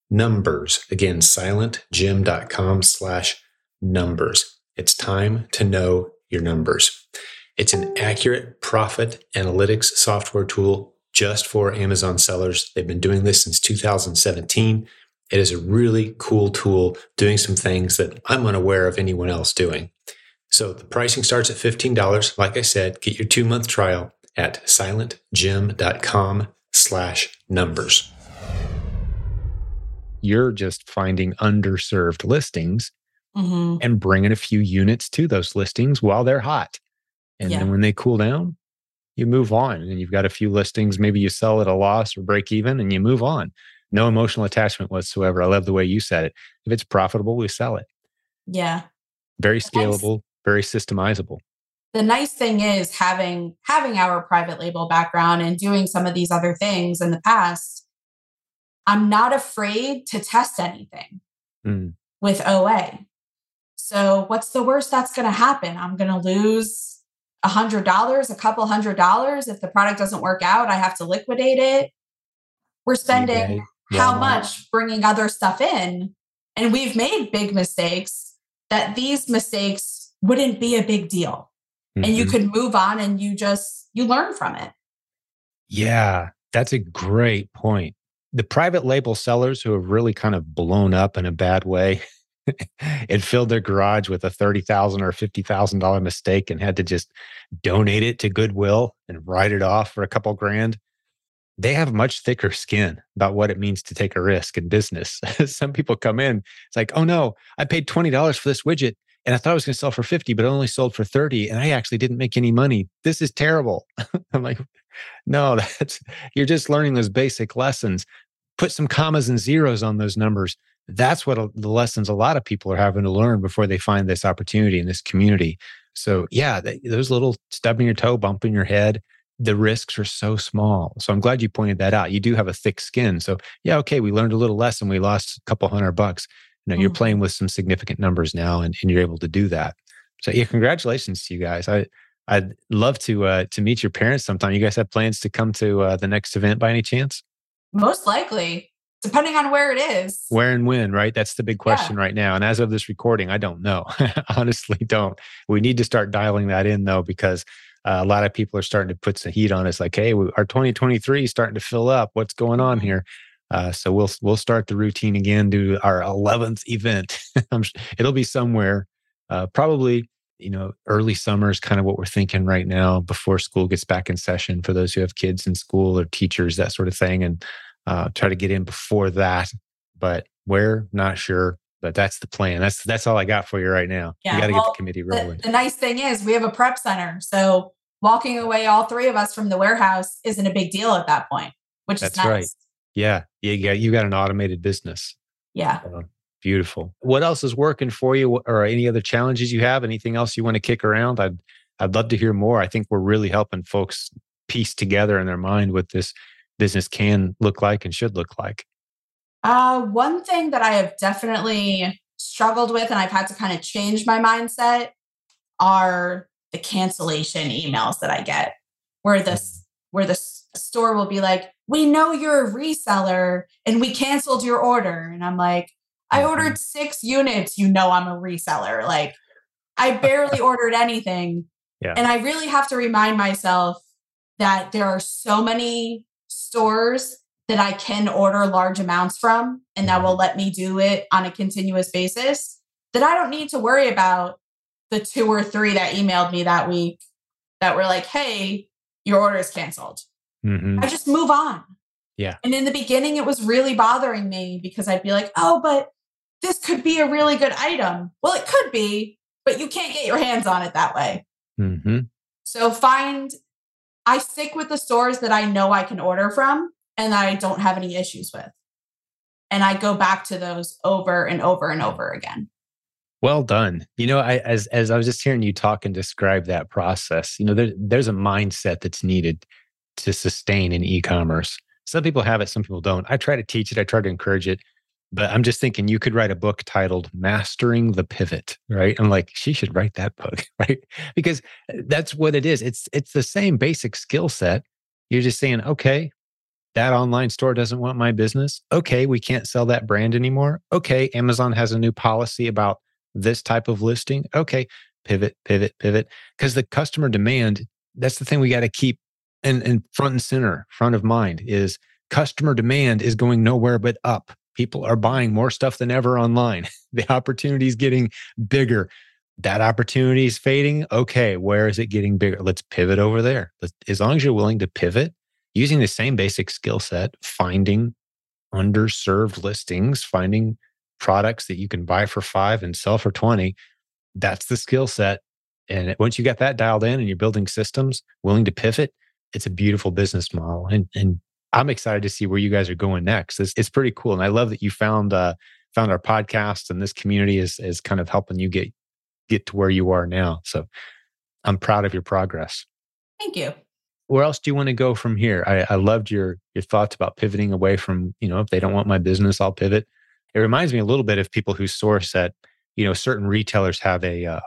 numbers. Again, silentjim.com slash numbers. It's time to know your numbers. It's an accurate profit analytics software tool just for Amazon sellers. They've been doing this since 2017. It is a really cool tool doing some things that I'm unaware of anyone else doing. So the pricing starts at $15. Like I said, get your two month trial at silentjim.com slash numbers. You're just finding underserved listings mm-hmm. and bringing a few units to those listings while they're hot. And yeah. then when they cool down, you move on and you've got a few listings. Maybe you sell at a loss or break even and you move on no emotional attachment whatsoever. I love the way you said it. If it's profitable, we sell it. Yeah. Very scalable, very systemizable. The nice thing is having having our private label background and doing some of these other things in the past, I'm not afraid to test anything mm. with OA. So what's the worst that's going to happen? I'm going to lose a hundred dollars, a couple hundred dollars. If the product doesn't work out, I have to liquidate it. We're spending how much bringing other stuff in. And we've made big mistakes that these mistakes wouldn't be a big deal. Mm-hmm. And you mm-hmm. could move on and you just you learn from it. Yeah, that's a great point. The private label sellers who have really kind of blown up in a bad way [LAUGHS] and filled their garage with a 30,000 or $50,000 mistake and had to just donate it to Goodwill and write it off for a couple grand they have much thicker skin about what it means to take a risk in business. [LAUGHS] Some people come in, it's like, oh no, I paid $20 for this widget and I thought I was going to sell for 50, but it only sold for 30 and I actually didn't make any money. This is terrible. [LAUGHS] I'm like, no, [LAUGHS] that's, you're just learning those basic lessons. Put some commas and zeros on those numbers. That's what a, the lessons a lot of people are having to learn before they find this opportunity in this community. So yeah, those little stubbing your toe, bumping your head, the risks are so small. So I'm glad you pointed that out. You do have a thick skin. So yeah, okay, we learned a little lesson. We lost a couple hundred bucks. You know, mm-hmm. you're playing with some significant numbers now and, and you're able to do that. So yeah, congratulations to you guys. I I'd love to uh to meet your parents sometime. You guys have plans to come to uh, the next event by any chance? Most likely, depending on where it is. Where and when, right? That's the big question yeah. right now. And as of this recording, I don't know. [LAUGHS] Honestly, don't. We need to start dialing that in though, because uh, a lot of people are starting to put some heat on us like hey our 2023 is starting to fill up what's going on here uh, so we'll we'll start the routine again do our 11th event [LAUGHS] it'll be somewhere uh, probably you know early summer is kind of what we're thinking right now before school gets back in session for those who have kids in school or teachers that sort of thing and uh, try to get in before that but where not sure but that's the plan. That's that's all I got for you right now. Yeah, you got to well, get the committee rolling. The, the, nice thing is we have a prep center, so walking away all three of us from the warehouse isn't a big deal at that point, which That's is nice. right. Yeah. Yeah. You got an automated business. Yeah. Uh, beautiful. What else is working for you or any other challenges you have? Anything else you want to kick around? I'd, I'd love to hear more. I think we're really helping folks piece together in their mind what this business can look like and should look like. Uh, one thing that I have definitely struggled with and I've had to kind of change my mindset are the cancellation emails that I get where this mm. where the store will be like, "We know you're a reseller and we canceled your order." And I'm like, "I mm-hmm. ordered 6 units, you know I'm a reseller." Like I barely ordered anything Yeah. And I really have to remind myself that there are so many stores that I can order large amounts from and that will mm-hmm. let me do it on a continuous basis that I don't need to worry about the two or three that emailed me that week that were like, hey, your order is canceled. Mm-hmm. I just move on. Yeah. And in the beginning, it was really bothering me because I'd be like, oh, but this could be a really good item. Well, it could be, but you can't get your hands on it that way. Mm-hmm. So find, I stick with the stores that I know I can order from and I don't have any issues with. And I go back to those over and over and over again. Well done. You know, I as as I was just hearing you talk and describe that process, you know, there, there's a mindset that's needed to sustain in e-commerce. Some people have it, some people don't. I try to teach it, I try to encourage it, but I'm just thinking you could write a book titled Mastering the Pivot, right? I'm like, she should write that book, [LAUGHS] right? Because uh, that's what it is. It's it's the same basic skill set. You're just saying, okay, that online store doesn't want my business. Okay, we can't sell that brand anymore. Okay, Amazon has a new policy about this type of listing. Okay, pivot, pivot, pivot. Because the customer demand, that's the thing we got to keep in, in front and center, front of mind is customer demand is going nowhere but up. People are buying more stuff than ever online. [LAUGHS] the opportunity is getting bigger. That opportunity is fading. Okay, where is it getting bigger? Let's pivot over there. Let's, as long as you're willing to pivot using the same basic skill set, finding underserved listings, finding products that you can buy for five and sell for 20. That's the skill set. And once you get that dialed in and you're building systems, willing to pivot, it's a beautiful business model. And, and I'm excited to see where you guys are going next. It's, it's pretty cool. And I love that you found, uh, found our podcast and this community is, is kind of helping you get, get to where you are now. So I'm proud of your progress. Thank you where else do you want to go from here? I, I loved your your thoughts about pivoting away from, you know, if they don't want my business, I'll pivot. It reminds me a little bit of people who source at, you know, certain retailers have a uh,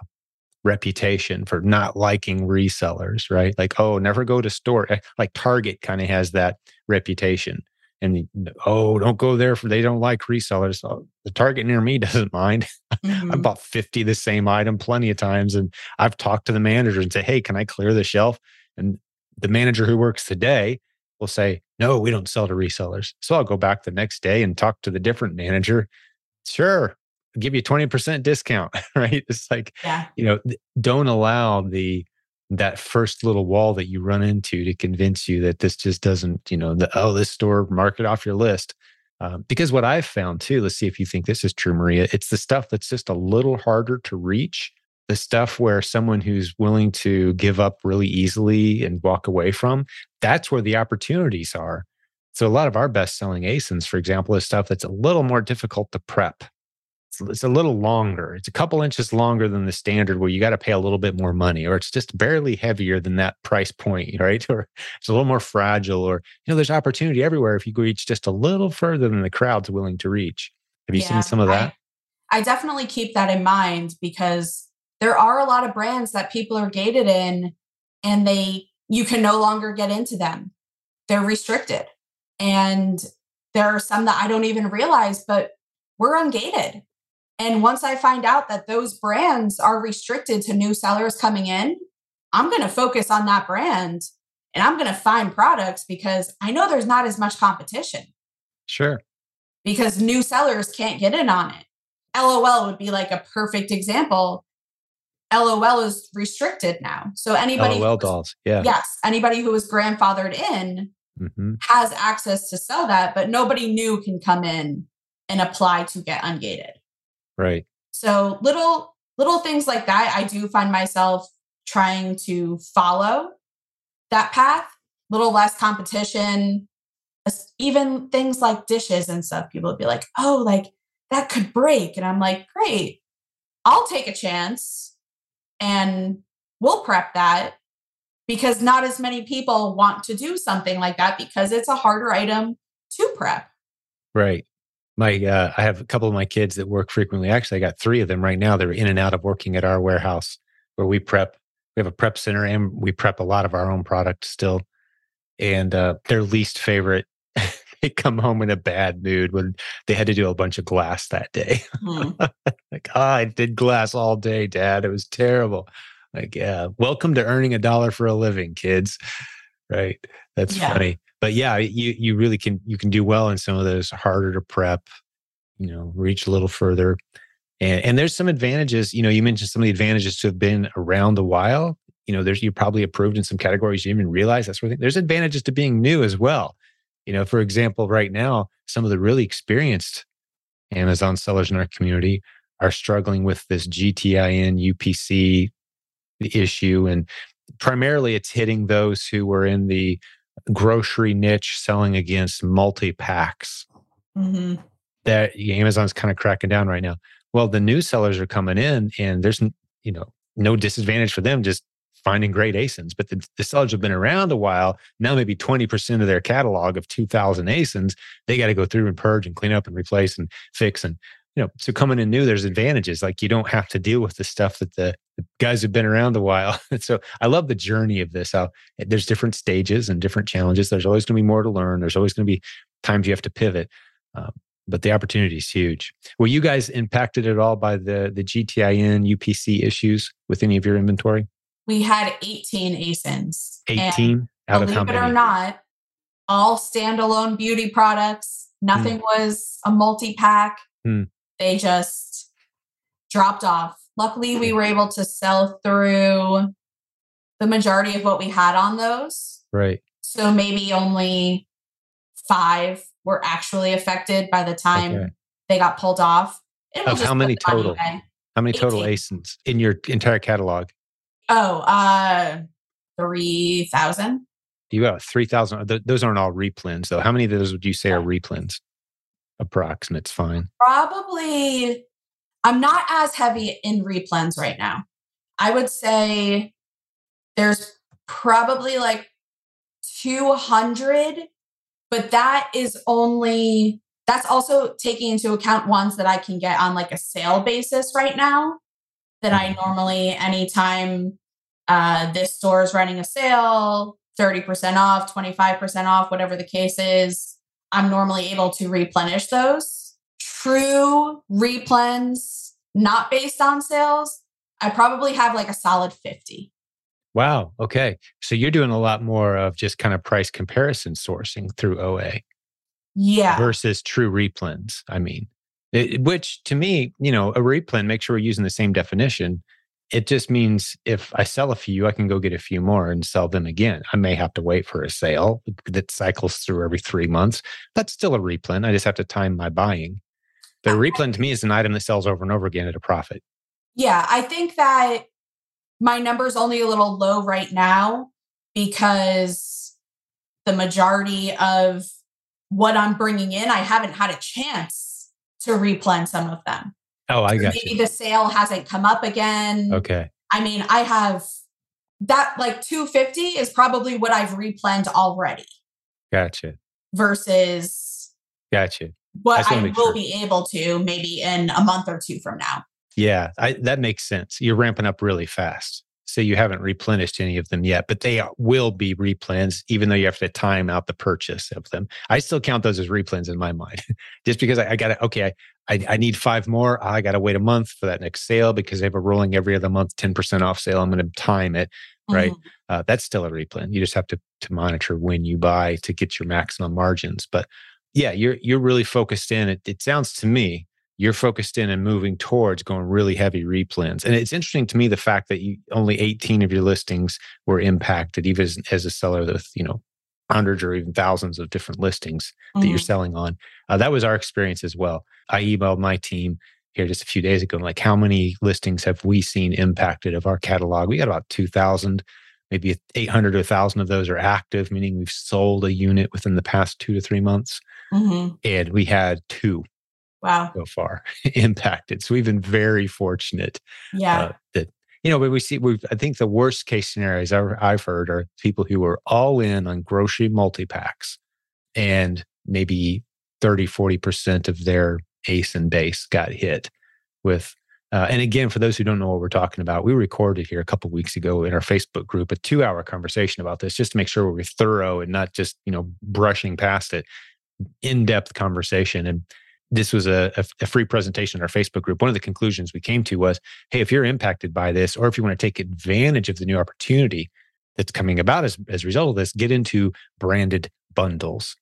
reputation for not liking resellers, right? Like, oh, never go to store. Eh, like Target kind of has that reputation. And oh, don't go there for they don't like resellers. Oh, the Target near me [LAUGHS] doesn't mind. Mm-hmm. I bought 50 the same item plenty of times. And I've talked to the manager and say, hey, can I clear the shelf? And the manager who works today will say, no, we don't sell to resellers. So I'll go back the next day and talk to the different manager. Sure, I'll give you 20% discount, [LAUGHS] right? It's like, yeah. you know, don't allow the, that first little wall that you run into to convince you that this just doesn't, you know, the, oh, this store mark it off your list. Um, because what I've found too, let's see if you think this is true, Maria, it's the stuff that's just a little harder to reach the stuff where someone who's willing to give up really easily and walk away from, that's where the opportunities are. So a lot of our best selling ASINs, for example, is stuff that's a little more difficult to prep. It's, it's a little longer. It's a couple inches longer than the standard where you got to pay a little bit more money, or it's just barely heavier than that price point, [LAUGHS] right? Or it's a little more fragile, or you know, there's opportunity everywhere if you reach just a little further than the crowd's willing to reach. Have you yeah, seen some of that? I, I definitely keep that in mind because there are a lot of brands that people are gated in and they you can no longer get into them. They're restricted. And there are some that i don't even realize but we're ungated. And once i find out that those brands are restricted to new sellers coming in i'm going to focus on that brand and i'm going to find products because i know there's not as much competition. Sure. Because new sellers can't get in on it. Lol would be like a perfect example LOL is restricted now. So anybody LOL dolls, yeah. Yes, anybody who was grandfathered in mm-hmm. has access to sell that, but nobody new can come in and apply to get ungated. Right. So little little things like that, I do find myself trying to follow that path. Little less competition, even things like dishes and stuff. People would be like, "Oh, like that could break," and I'm like, "Great, I'll take a chance." And we'll prep that because not as many people want to do something like that because it's a harder item to prep. Right. My uh, I have a couple of my kids that work frequently. Actually, I got three of them right now. They're in and out of working at our warehouse where we prep. We have a prep center and we prep a lot of our own product still. And uh, their least favorite they [LAUGHS] come home in a bad mood when they had to do a bunch of glass that day. Mm. [LAUGHS] like, oh, I did glass all day, Dad. It was terrible. like, yeah, welcome to earning a dollar for a living, kids. Right. That's yeah. funny. But yeah, you you really can you can do well in some of those harder to prep, you know, reach a little further. And and there's some advantages, you know, you mentioned some of the advantages to have been around a while. You know, there's you're probably approved in some categories you didn't even realize that sort of thing. There's advantages to being new as well. You know, for example, right now, some of the really experienced Amazon sellers in our community are struggling with this GTIN UPC issue. And primarily it's hitting those who were in the grocery niche selling against multi packs. Mm-hmm. That Amazon's kind of cracking down right now. Well, the new sellers are coming in and there's, you know, no disadvantage for them just finding great ASINs. But the, the sellers have been around a while. Now, maybe 20% of their catalog of 2000 ASINs, they got to go through and purge and clean up and replace and fix. And you know, so coming in new, there's advantages. Like you don't have to deal with the stuff that the, the guys have been around a while. [LAUGHS] so I love the journey of this. How there's different stages and different challenges. There's always going to be more to learn. There's always going to be times you have to pivot. Um, but the opportunity is huge. Were you guys impacted at all by the the GTIN UPC issues with any of your inventory? We had 18 ASINs. 18 out of how many? Believe it or not, all standalone beauty products. Nothing hmm. was a multi pack. Hmm they just dropped off. Luckily, we were able to sell through the majority of what we had on those. Right. So maybe only five were actually affected by the time okay. they got pulled off. Of how many total? How many 18. total ASINs in your entire catalog? Oh, uh, 3,000. You got 3,000. Those aren't all replens, though. How many of those would you say are replens? approximate's fine. Probably, I'm not as heavy in replens right now. I would say there's probably like 200, but that is only, that's also taking into account ones that I can get on like a sale basis right now. That I normally, anytime uh, this store is running a sale, 30% off, 25% off, whatever the case is, I'm normally able to replenish those. True replens, not based on sales, I probably have like a solid 50. Wow. Okay. So you're doing a lot more of just kind of price comparison sourcing through OA. Yeah. Versus true replens. I mean, it, which to me, you know, a replen, make sure we're using the same definition, it just means if I sell a few, I can go get a few more and sell them again. I may have to wait for a sale that cycles through every three months. That's still a replen. I just have to time my buying. But a replen to me is an item that sells over and over again at a profit. Yeah, I think that my number is only a little low right now because the majority of what I'm bringing in, I haven't had a chance to replen some of them. Oh, I got maybe you. the sale hasn't come up again. Okay. I mean, I have that like 250 is probably what I've replanned already. Gotcha. Versus Gotcha. What I, I will sure. be able to maybe in a month or two from now. Yeah, I, that makes sense. You're ramping up really fast. So you haven't replenished any of them yet, but they will be replens, even though you have to time out the purchase of them. I still count those as replens in my mind, [LAUGHS] just because I, I got to, okay, I, I need five more. I got to wait a month for that next sale because they have a rolling every other month 10% off sale. I'm going to time it, right? Mm-hmm. Uh, that's still a replen. You just have to, to monitor when you buy to get your maximum margins. But yeah, you're, you're really focused in. It, it sounds to me, you're focused in and moving towards going really heavy replens. And it's interesting to me the fact that you only 18 of your listings were impacted, even as, as a seller with, you know, hundreds or even thousands of different listings mm-hmm. that you're mm-hmm. selling on. Uh, that was our experience as well. I emailed my team here just a few days ago, like, how many listings have we seen impacted of our catalog? We got about 2,000, maybe 800 or 1,000 of those are active, meaning we've sold a unit within the past two to three months. Mm-hmm. And we had two wow so far [LAUGHS] impacted so we've been very fortunate yeah uh, that you know, but we see, we I think the worst case scenarios I've heard are people who are all in on grocery multi packs and maybe 30, 40% of their ASIN base got hit with. Uh, and again, for those who don't know what we're talking about, we recorded here a couple weeks ago in our Facebook group a two-hour conversation about this, just to make sure we're thorough and not just you know brushing past it. In-depth conversation, and this was a, a, free presentation in our Facebook group. One of the conclusions we came to was hey, if you're impacted by this, or if you want to take advantage of the new opportunity that's coming about as, as a result of this, get into branded bundles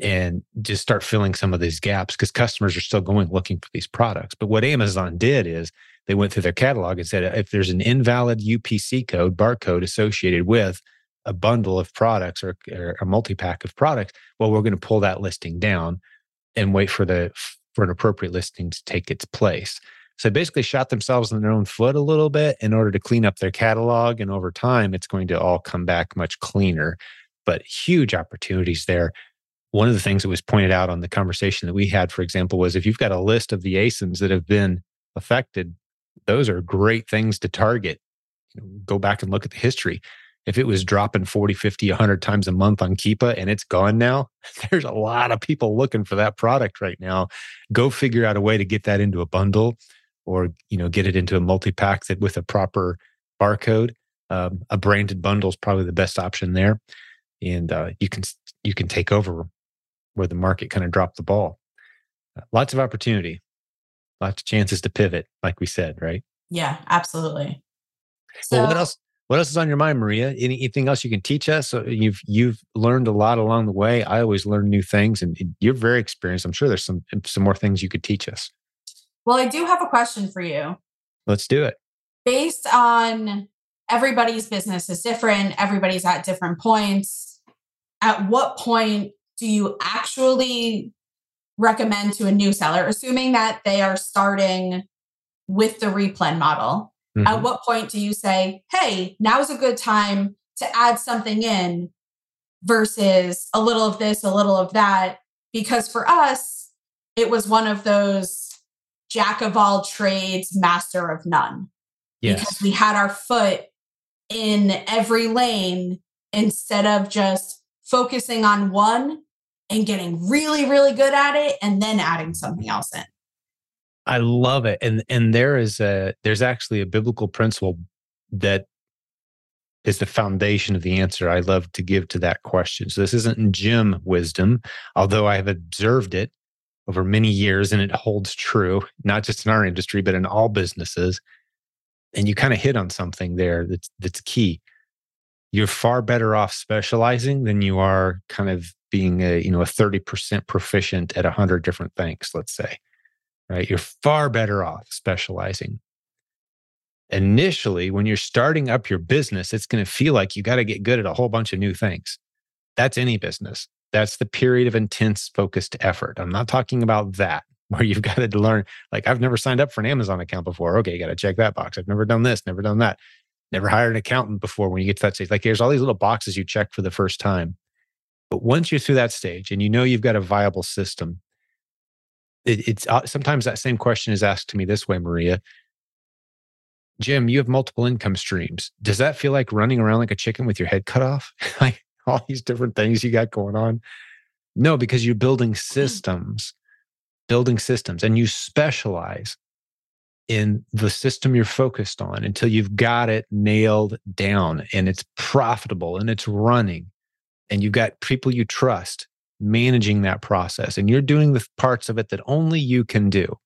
and just start filling some of these gaps because customers are still going looking for these products. But what Amazon did is they went through their catalog and said if there's an invalid UPC code, barcode associated with a bundle of products or, or a multi pack of products, well, we're going to pull that listing down and wait for the for an appropriate listing to take its place. So basically shot themselves in their own foot a little bit in order to clean up their catalog. And over time, it's going to all come back much cleaner, but huge opportunities there. One of the things that was pointed out on the conversation that we had, for example, was if you've got a list of the ASINs that have been affected, those are great things to target. You know, go back and look at the history if it was dropping 40, 50, 100 times a month on Keepa and it's gone now, [LAUGHS] there's a lot of people looking for that product right now. Go figure out a way to get that into a bundle or, you know, get it into a multi-pack that with a proper barcode. Um, a branded bundle is probably the best option there. And uh, you can you can take over where the market kind of dropped the ball. Uh, lots of opportunity, lots of chances to pivot, like we said, right? Yeah, absolutely. So, well, what else? What else is on your mind, Maria? Anything else you can teach us? You've you've learned a lot along the way. I always learn new things, and you're very experienced. I'm sure there's some some more things you could teach us. Well, I do have a question for you. Let's do it. Based on everybody's business is different, everybody's at different points. At what point do you actually recommend to a new seller, assuming that they are starting with the replen model? Mm-hmm. At what point do you say, hey, now's a good time to add something in versus a little of this, a little of that? Because for us, it was one of those jack of all trades, master of none. Yes. Because we had our foot in every lane instead of just focusing on one and getting really, really good at it and then adding something else in. I love it. And and there is a there's actually a biblical principle that is the foundation of the answer I love to give to that question. So this isn't Jim wisdom, although I have observed it over many years and it holds true, not just in our industry, but in all businesses. And you kind of hit on something there that's that's key. You're far better off specializing than you are kind of being a, you know, a 30% proficient at a hundred different things, let's say right? You're far better off specializing. Initially, when you're starting up your business, it's going to feel like you got to get good at a whole bunch of new things. That's any business. That's the period of intense focused effort. I'm not talking about that [LAUGHS] where you've got to learn. Like, I've never signed up for an Amazon account before. Okay, you got to check that box. I've never done this, never done that. Never hired an accountant before when you get to that stage. Like, there's all these little boxes you check for the first time. But once you're through that stage and you know you've got a viable system, it, it's uh, sometimes that same question is asked to me this way, Maria. Jim, you have multiple income streams. Does that feel like running around like a chicken with your head cut off? [LAUGHS] like all these different things you got going on? No, because you're building mm. systems, building systems, and you specialize in the system you're focused on until you've got it nailed down and it's profitable and it's running and you've got people you trust managing that process and you're doing the parts of it that only you can do.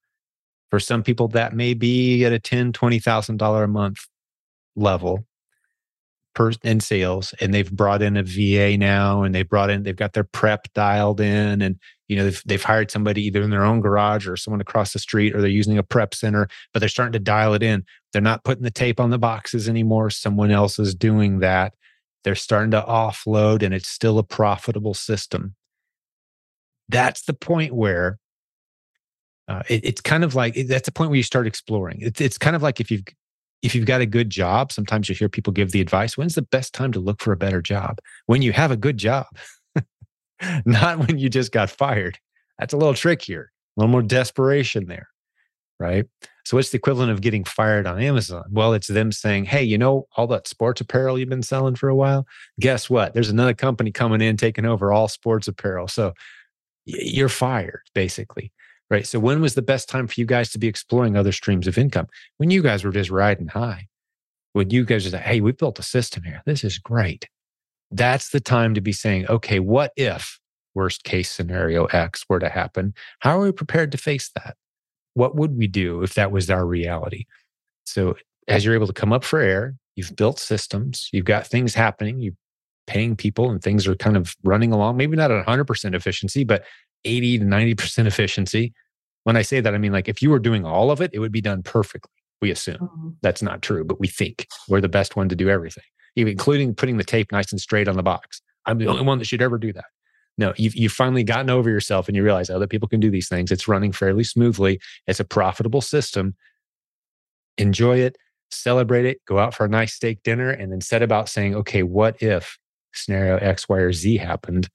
For some people that may be at a ten, twenty thousand dollar a month level per in sales and they've brought in a va now and they've brought in they've got their prep dialed in and you know they've, they've hired somebody either in their own garage or someone across the street or they're using a prep center but they're starting to dial it in. They're not putting the tape on the boxes anymore. Someone else is doing that. They're starting to offload and it's still a profitable system that's the point where uh, it, it's kind of like that's the point where you start exploring. It's it's kind of like if you've if you've got a good job, sometimes you hear people give the advice: when's the best time to look for a better job? When you have a good job, [LAUGHS] not when you just got fired. That's a little trickier, a little more desperation there, right? So, what's the equivalent of getting fired on Amazon? Well, it's them saying, hey, you know, all that sports apparel you've been selling for a while? Guess what? There's another company coming in taking over all sports apparel. So, you're fired basically right? So when was the best time for you guys to be exploring other streams of income? When you guys were just riding high. When you guys are like hey we built a system here. This is great. That's the time to be saying okay what if worst case scenario X were to happen, how are we prepared to face that? What would we do if that was our reality? So, as you're able to come up for air, you've built systems, you've got things happening, you're paying people, and things are kind of running along, maybe not at 100% efficiency, but 80 to 90% efficiency. When I say that, I mean like if you were doing all of it, it would be done perfectly. We assume mm-hmm. that's not true, but we think we're the best one to do everything, even including putting the tape nice and straight on the box. I'm the only one that should ever do that. No, you've, you've finally gotten over yourself and you realize other people can do these things. It's running fairly smoothly. It's a profitable system. Enjoy it, celebrate it, go out for a nice steak dinner, and then set about saying, okay, what if scenario X, Y, or Z happened?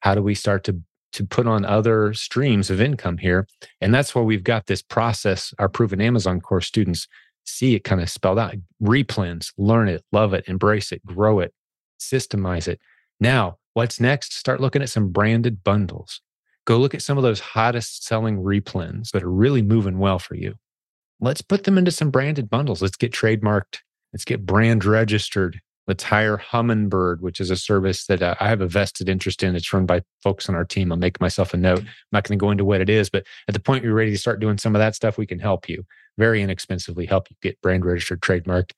How do we start to to put on other streams of income here. And that's why we've got this process. Our proven Amazon course students see it kind of spelled out replens, learn it, love it, embrace it, grow it, systemize it. Now, what's next? Start looking at some branded bundles. Go look at some of those hottest selling replens that are really moving well for you. Let's put them into some branded bundles. Let's get trademarked. Let's get brand registered. Let's hire Humminbird, which is a service that uh, I have a vested interest in. It's run by folks on our team. I'll make myself a note. I'm not going to go into what it is, but at the point you're ready to start doing some of that stuff, we can help you very inexpensively help you get brand registered, trademarked,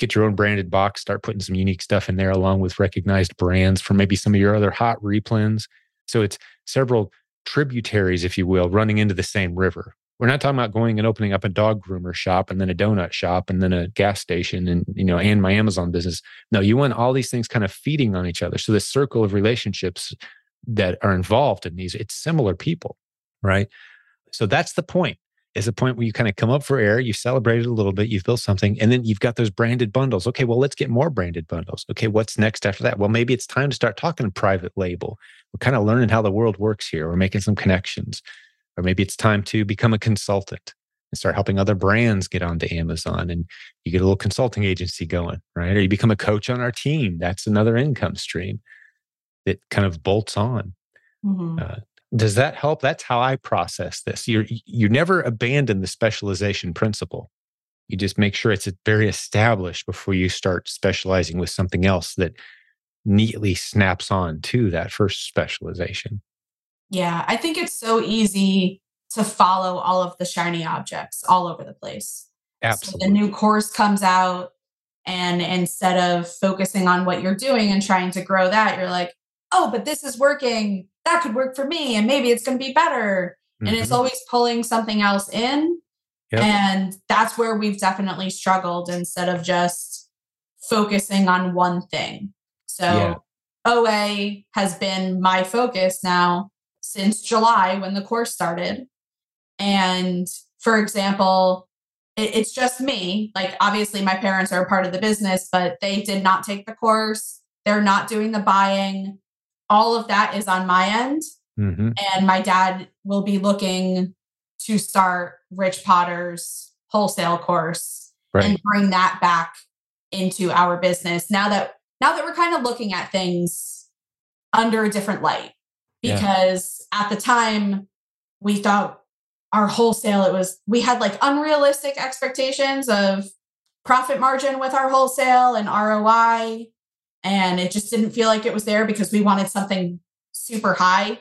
get your own branded box, start putting some unique stuff in there along with recognized brands for maybe some of your other hot replens. So it's several tributaries, if you will, running into the same river. We're not talking about going and opening up a dog groomer shop and then a donut shop and then a gas station and you know and my Amazon business. No, you want all these things kind of feeding on each other. So this circle of relationships that are involved in these, it's similar people, right? So that's the point. Is a point where you kind of come up for air, you've celebrated a little bit, you've built something, and then you've got those branded bundles. Okay, well, let's get more branded bundles. Okay, what's next after that? Well, maybe it's time to start talking private label. We're kind of learning how the world works here. We're making some connections or maybe it's time to become a consultant and start helping other brands get onto Amazon and you get a little consulting agency going, right? Or you become a coach on our team. That's another income stream that kind of bolts on. Mm-hmm. Uh, does that help? That's how I process this. You you never abandon the specialization principle. You just make sure it's very established before you start specializing with something else that neatly snaps on to that first specialization. Yeah, I think it's so easy to follow all of the shiny objects all over the place. Absolutely. So the new course comes out, and instead of focusing on what you're doing and trying to grow that, you're like, oh, but this is working. That could work for me, and maybe it's going to be better. Mm-hmm. And it's mm-hmm. always pulling something else in. Yep. And that's where we've definitely struggled instead of just focusing on one thing. So yeah. OA has been my focus now since July when the course started. And for example, it, it's just me. Like, obviously, my parents are a part of the business, but they did not take the course. They're not doing the buying. All of that is on my end. Mm-hmm. And my dad will be looking to start Rich Potter's wholesale course right. and bring that back into our business now that now that we're kind of looking at things under a different light because yeah. at the time we thought our wholesale it was we had like unrealistic expectations of profit margin with our wholesale and ROI and it just didn't feel like it was there because we wanted something super high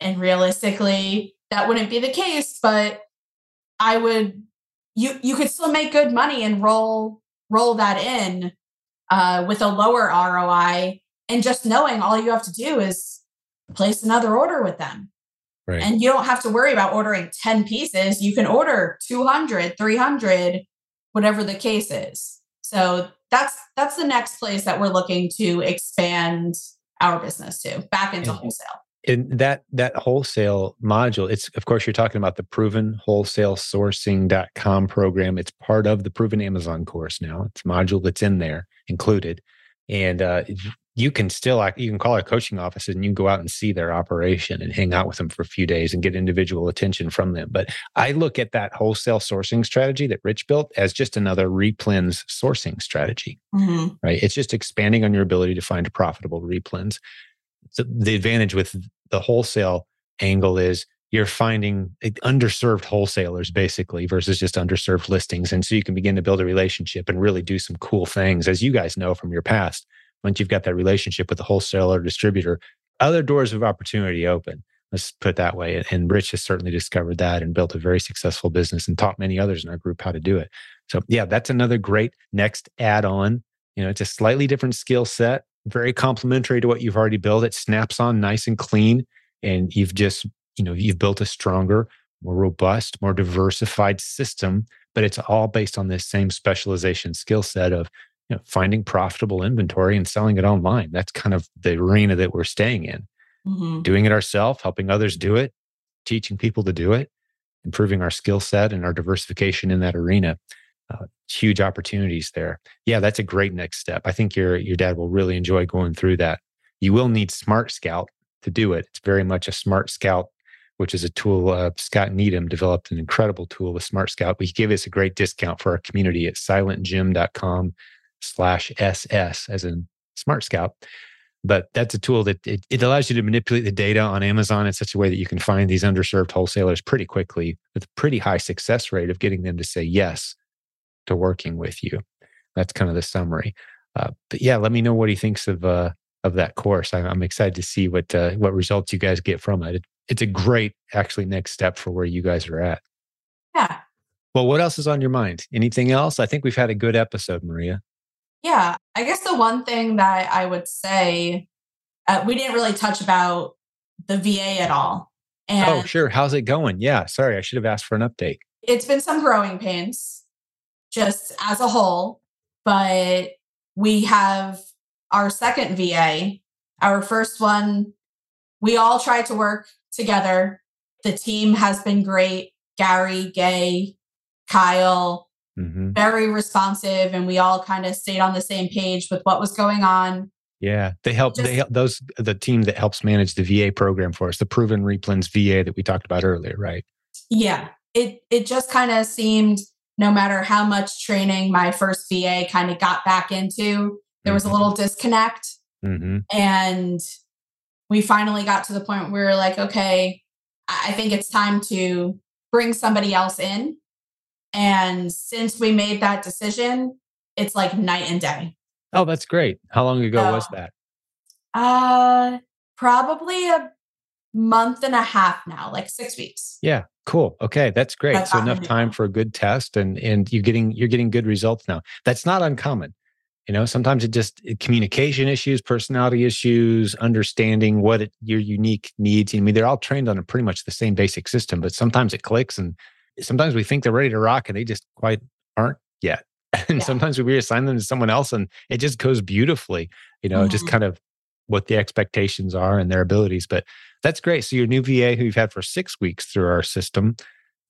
and realistically that wouldn't be the case but I would you you could still make good money and roll roll that in uh, with a lower ROI and just knowing all you have to do is place another order with them. Right. And you don't have to worry about ordering 10 pieces. You can order 200, 300, whatever the case is. So that's that's the next place that we're looking to expand our business to back into and, wholesale. And that that wholesale module, it's of course you're talking about the proven wholesale sourcing.com program. It's part of the proven Amazon course now. It's module that's in there included. And uh, you can still you can call our coaching offices and you can go out and see their operation and hang out with them for a few days and get individual attention from them. But i look at that wholesale sourcing strategy that rich built as just another replens sourcing strategy mm-hmm. right? It's just expanding on your ability to find profitable replens so the advantage with the wholesale angle is you're finding underserved wholesalers basically versus just underserved listings. And so you can begin to build a relationship and really do some cool things as you guys know from your past once you've got that relationship with the wholesaler or distributor, other doors of opportunity open. Let's put that way. And Rich has certainly discovered that and built a very successful business and taught many others in our group how to do it. So yeah, that's another great next add-on. You know, it's a slightly different skill set, very complementary to what you've already built. It snaps on nice and clean. And you've just, you know, you've built a stronger, more robust, more diversified system, but it's all based on this same specialization skill set of you know, finding profitable inventory and selling it online. That's kind of the arena that we're staying in mm-hmm. doing it ourselves, helping others do it, teaching people to do it, improving our skill set and our diversification in that arena. Uh, huge opportunities there. Yeah, that's a great next step. I think your your dad will really enjoy going through that. You will need Smart Scout to do it. It's very much a Smart Scout, which is a tool. Uh, Scott Needham developed an incredible tool with Smart Scout. We give us a great discount for our community at silentjim.com slash SS as in Smart Scout but that's a tool that it, it, allows you to manipulate the data on Amazon in such a way that you can find these underserved wholesalers pretty quickly with a pretty high success rate of getting them to say yes to working with you. That's kind of the summary. Uh, but yeah, let me know what he thinks of uh, of that course. I, I'm excited to see what uh, what results you guys get from it. it. It's a great actually next step for where you guys are at. Yeah. Well, what else is on your mind? Anything else? I think we've had a good episode, Maria. Yeah, I guess the one thing that I would say, uh, we didn't really touch about the VA at all. Oh, and oh, sure. How's it going? Yeah, sorry, I should have asked for an update. It's been some growing pains just as a whole, but we have our second VA. Our first one, we all tried to work together. The team has been great. Gary, Gay, Kyle, mm-hmm. very responsive, and we all kind of stayed on the same page with what was going on. Yeah, they help. Just, they help those the team that helps manage the VA program for us, the Proven Replens VA that we talked about earlier, right? Yeah, it it just kind of seemed no matter how much training my first VA kind of got back into, there was mm-hmm. a little disconnect, mm-hmm. and we finally got to the point where we were like, okay, I think it's time to bring somebody else in and since we made that decision, it's like night and day. Oh, that's great. How long ago so, was that? Uh probably a month and a half now, like 6 weeks. Yeah, cool. Okay, that's great. That's so enough time for a good test and and you're getting you're getting good results now. That's not uncommon. You know, sometimes it just communication issues, personality issues, understanding what it, your unique needs. I mean, they're all trained on a pretty much the same basic system, but sometimes it clicks and sometimes we think they're ready to rock and they just quite aren't yet. [LAUGHS] And yeah. sometimes we reassign them to someone else and it just goes beautifully, you know, mm-hmm. just kind of what the expectations are and their abilities. But that's great. So your new VA who you've had for six weeks through our system,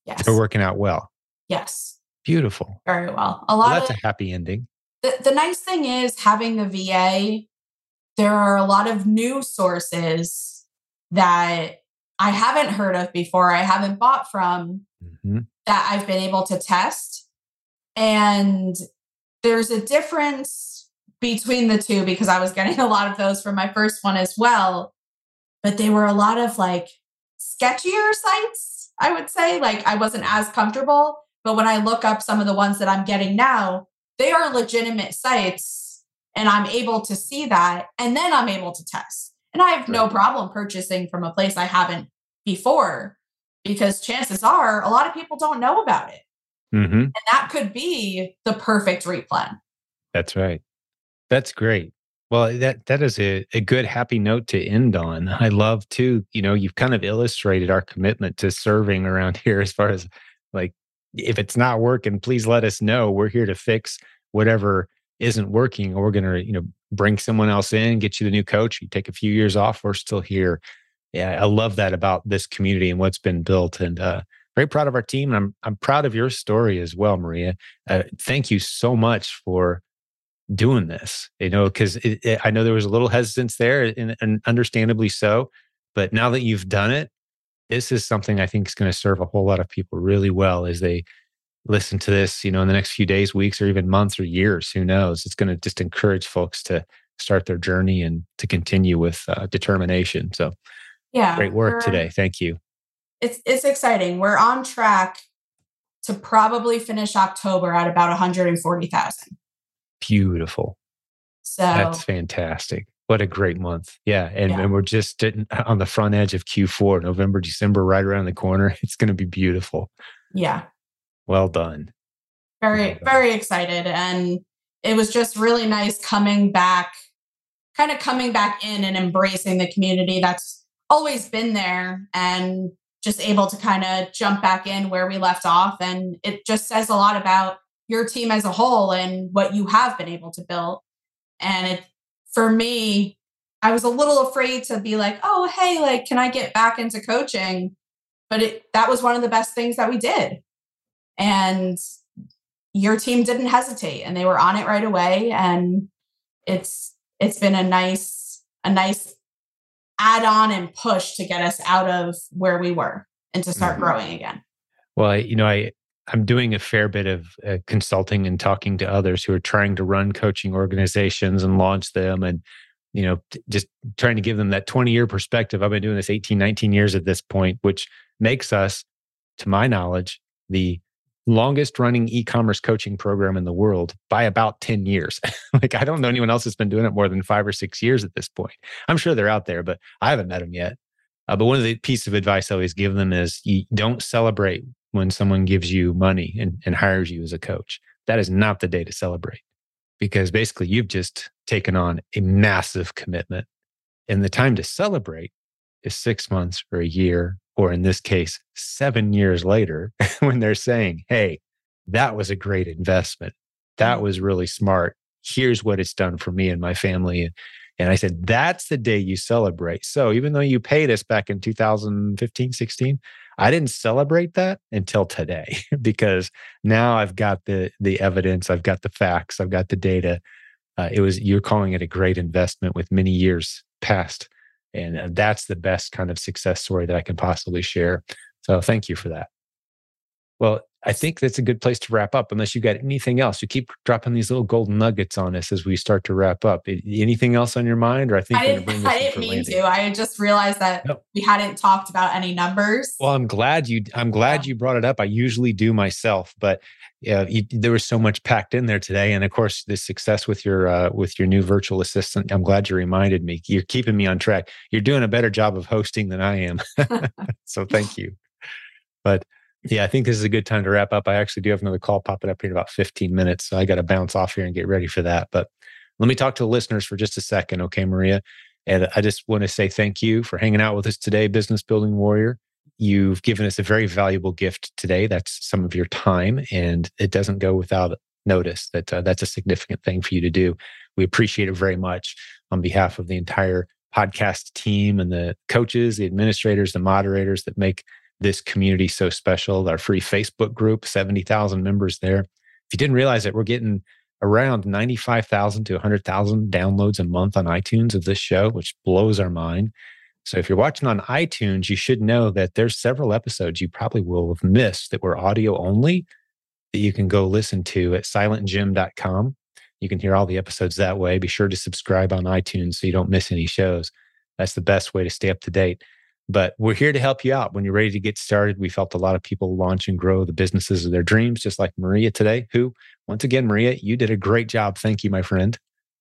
yes. they're working out well. Yes. Beautiful. Very well. A lot well, that's of, a happy ending. The, the nice thing is having the VA, there are a lot of new sources that I haven't heard of before, I haven't bought from mm-hmm. that I've been able to test. And there's a difference between the two because I was getting [LAUGHS] a lot of those from my first one as well. But they were a lot of like sketchier sites, I would say. Like I wasn't as comfortable. But when I look up some of the ones that I'm getting now, they are legitimate sites and I'm able to see that. And then I'm able to test. And I have no problem purchasing from a place I haven't before because chances are a lot of people don't know about it. Mm-hmm. And that could be the perfect replen. That's right. That's great. Well, that that is a, a good happy note to end on. I love too, you know, you've kind of illustrated our commitment to serving around [LAUGHS] here as far as like if it's not working, please let us know. We're here to fix whatever isn't working, or we're gonna, you know, bring someone else in, get you the new coach. You take a few years off, we're still here. Yeah, I love that about this community and what's been built, and uh, very proud of our team. And I'm I'm proud of your story as well, Maria. Uh, thank you so much for doing this. You know, because I know there was a little hesitance there, and, and understandably so. But now that you've done it, this is something I think is going to serve a whole lot of people really well as they listen to this, you know, in the next few days, weeks, or even months or years. Who knows? It's going to just encourage folks to start their journey and to continue with uh, determination. So, yeah, great work today. Thank you. It's it's exciting. We're on track to probably finish October at about 140,000. Beautiful. So that's fantastic. What a great month. Yeah. And, yeah. and we're just on the front edge of Q4, November, December, right around the corner. [LAUGHS] It's going to be beautiful. Yeah. Well done. Very, well done. very excited. And it was just really nice coming back, kind of coming back in and embracing the community that's always been there and just able to kind of jump back in where we left off. And it just says a lot about your team as a whole and what you have been able to build. And it, for me, I was a little afraid to be like, oh, hey, like, can I get back into coaching? But it, that was one of the best things that we did. And your team didn't hesitate and they were on it right away. And it's, it's been a nice, a nice add on and push to get us out of where we were and to start mm-hmm. growing again. Well, you know, I I'm doing a fair bit of uh, consulting and talking to others who are trying to run coaching organizations and launch them and you know t- just trying to give them that 20 year perspective. I've been doing this 18 19 years at this point, which makes us to my knowledge the longest running e-commerce coaching program in the world by about 10 years. [LAUGHS] like I don't know anyone else that's been doing it more than 5 or 6 years at this point. I'm sure they're out there, but I haven't met them yet. Uh, but one of the pieces of advice I always give them is you don't celebrate when someone gives you money and, and hires you as a coach. That is not the day to celebrate because basically you've just taken on a massive commitment. And the time to celebrate is six months or a year, or in this case, seven years later, [LAUGHS] when they're saying, Hey, that was a great investment. That mm. was really smart. Here's what it's done for me and my family. And I said, that's the day you celebrate. So even though you paid us back in 2015, 16, I didn't celebrate that until today [LAUGHS] because now I've got the the evidence, I've got the facts, I've got the data. Uh, it was you're calling it a great investment with many years past, and uh, that's the best kind of success story that I can possibly share. So thank you for that. Well, I think that's a good place to wrap up. Unless you got anything else, you keep dropping these little golden nuggets on us as we start to wrap up. Anything else on your mind, or I think I didn't, I didn't mean landing. to. I just realized that nope. we hadn't talked about any numbers. Well, I'm glad you. I'm glad yeah. you brought it up. I usually do myself, but yeah, you, there was so much packed in there today, and of course, the success with your uh, with your new virtual assistant. I'm glad you reminded me. You're keeping me on track. You're doing a better job of hosting than I am. [LAUGHS] so thank you. But yeah, I think this is a good time to wrap up. I actually do have another call popping up here in about 15 minutes. So I got to bounce off here and get ready for that. But let me talk to the listeners for just a second. Okay, Maria. And I just want to say thank you for hanging out with us today, Business Building Warrior. You've given us a very valuable gift today. That's some of your time, and it doesn't go without notice that uh, that's a significant thing for you to do. We appreciate it very much on behalf of the entire podcast team and the coaches, the administrators, the moderators that make this community so special. Our free Facebook group, 70,000 members there. If you didn't realize it, we're getting around 95,000 to 100,000 downloads a month on iTunes of this show, which blows our mind. So if you're watching on iTunes, you should know that there's several episodes you probably will have missed that were audio only that you can go listen to at silentjim.com. You can hear all the episodes that way. Be sure to subscribe on iTunes so you don't miss any shows. That's the best way to stay up to date. But we're here to help you out when you're ready to get started. We helped a lot of people launch and grow the businesses of their dreams, just like Maria today, who, once again, Maria, you did a great job. Thank you, my friend.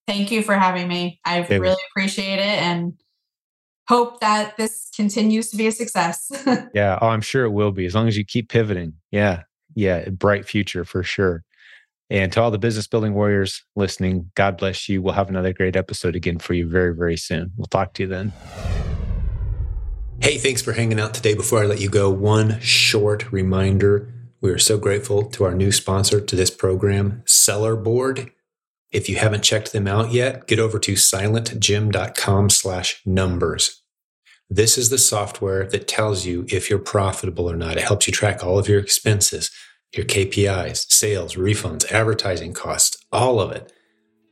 Thank you for having me. I it really was- appreciate it and hope that this continues to be a success. [LAUGHS] yeah. Oh, I'm sure it will be as long as you keep pivoting. Yeah. Yeah. Bright future for sure. And to all the business building warriors listening, God bless you. We'll have another great episode again for you very, very soon. We'll talk to you then. Hey, thanks for hanging out today. Before I let you go, one short reminder. We are so grateful to our new sponsor to this program, Sellerboard. If you haven't checked them out yet, get over to silentjim.com slash numbers. This is the software that tells you if you're profitable or not. It helps you track all of your expenses, your KPIs, sales, refunds, advertising costs, all of it.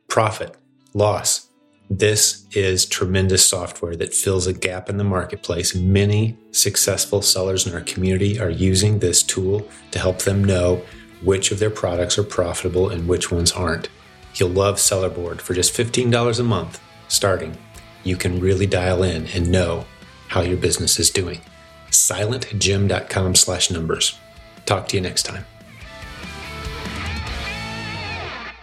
Profit, loss, this is tremendous software that fills a gap in the marketplace. Many successful sellers in our community are using this tool to help them know which of their products are profitable and which ones aren't. You'll love Sellerboard for just $15 a month starting. You can really dial in and know how your business is doing. silentjim.com slash numbers. Talk to you next time.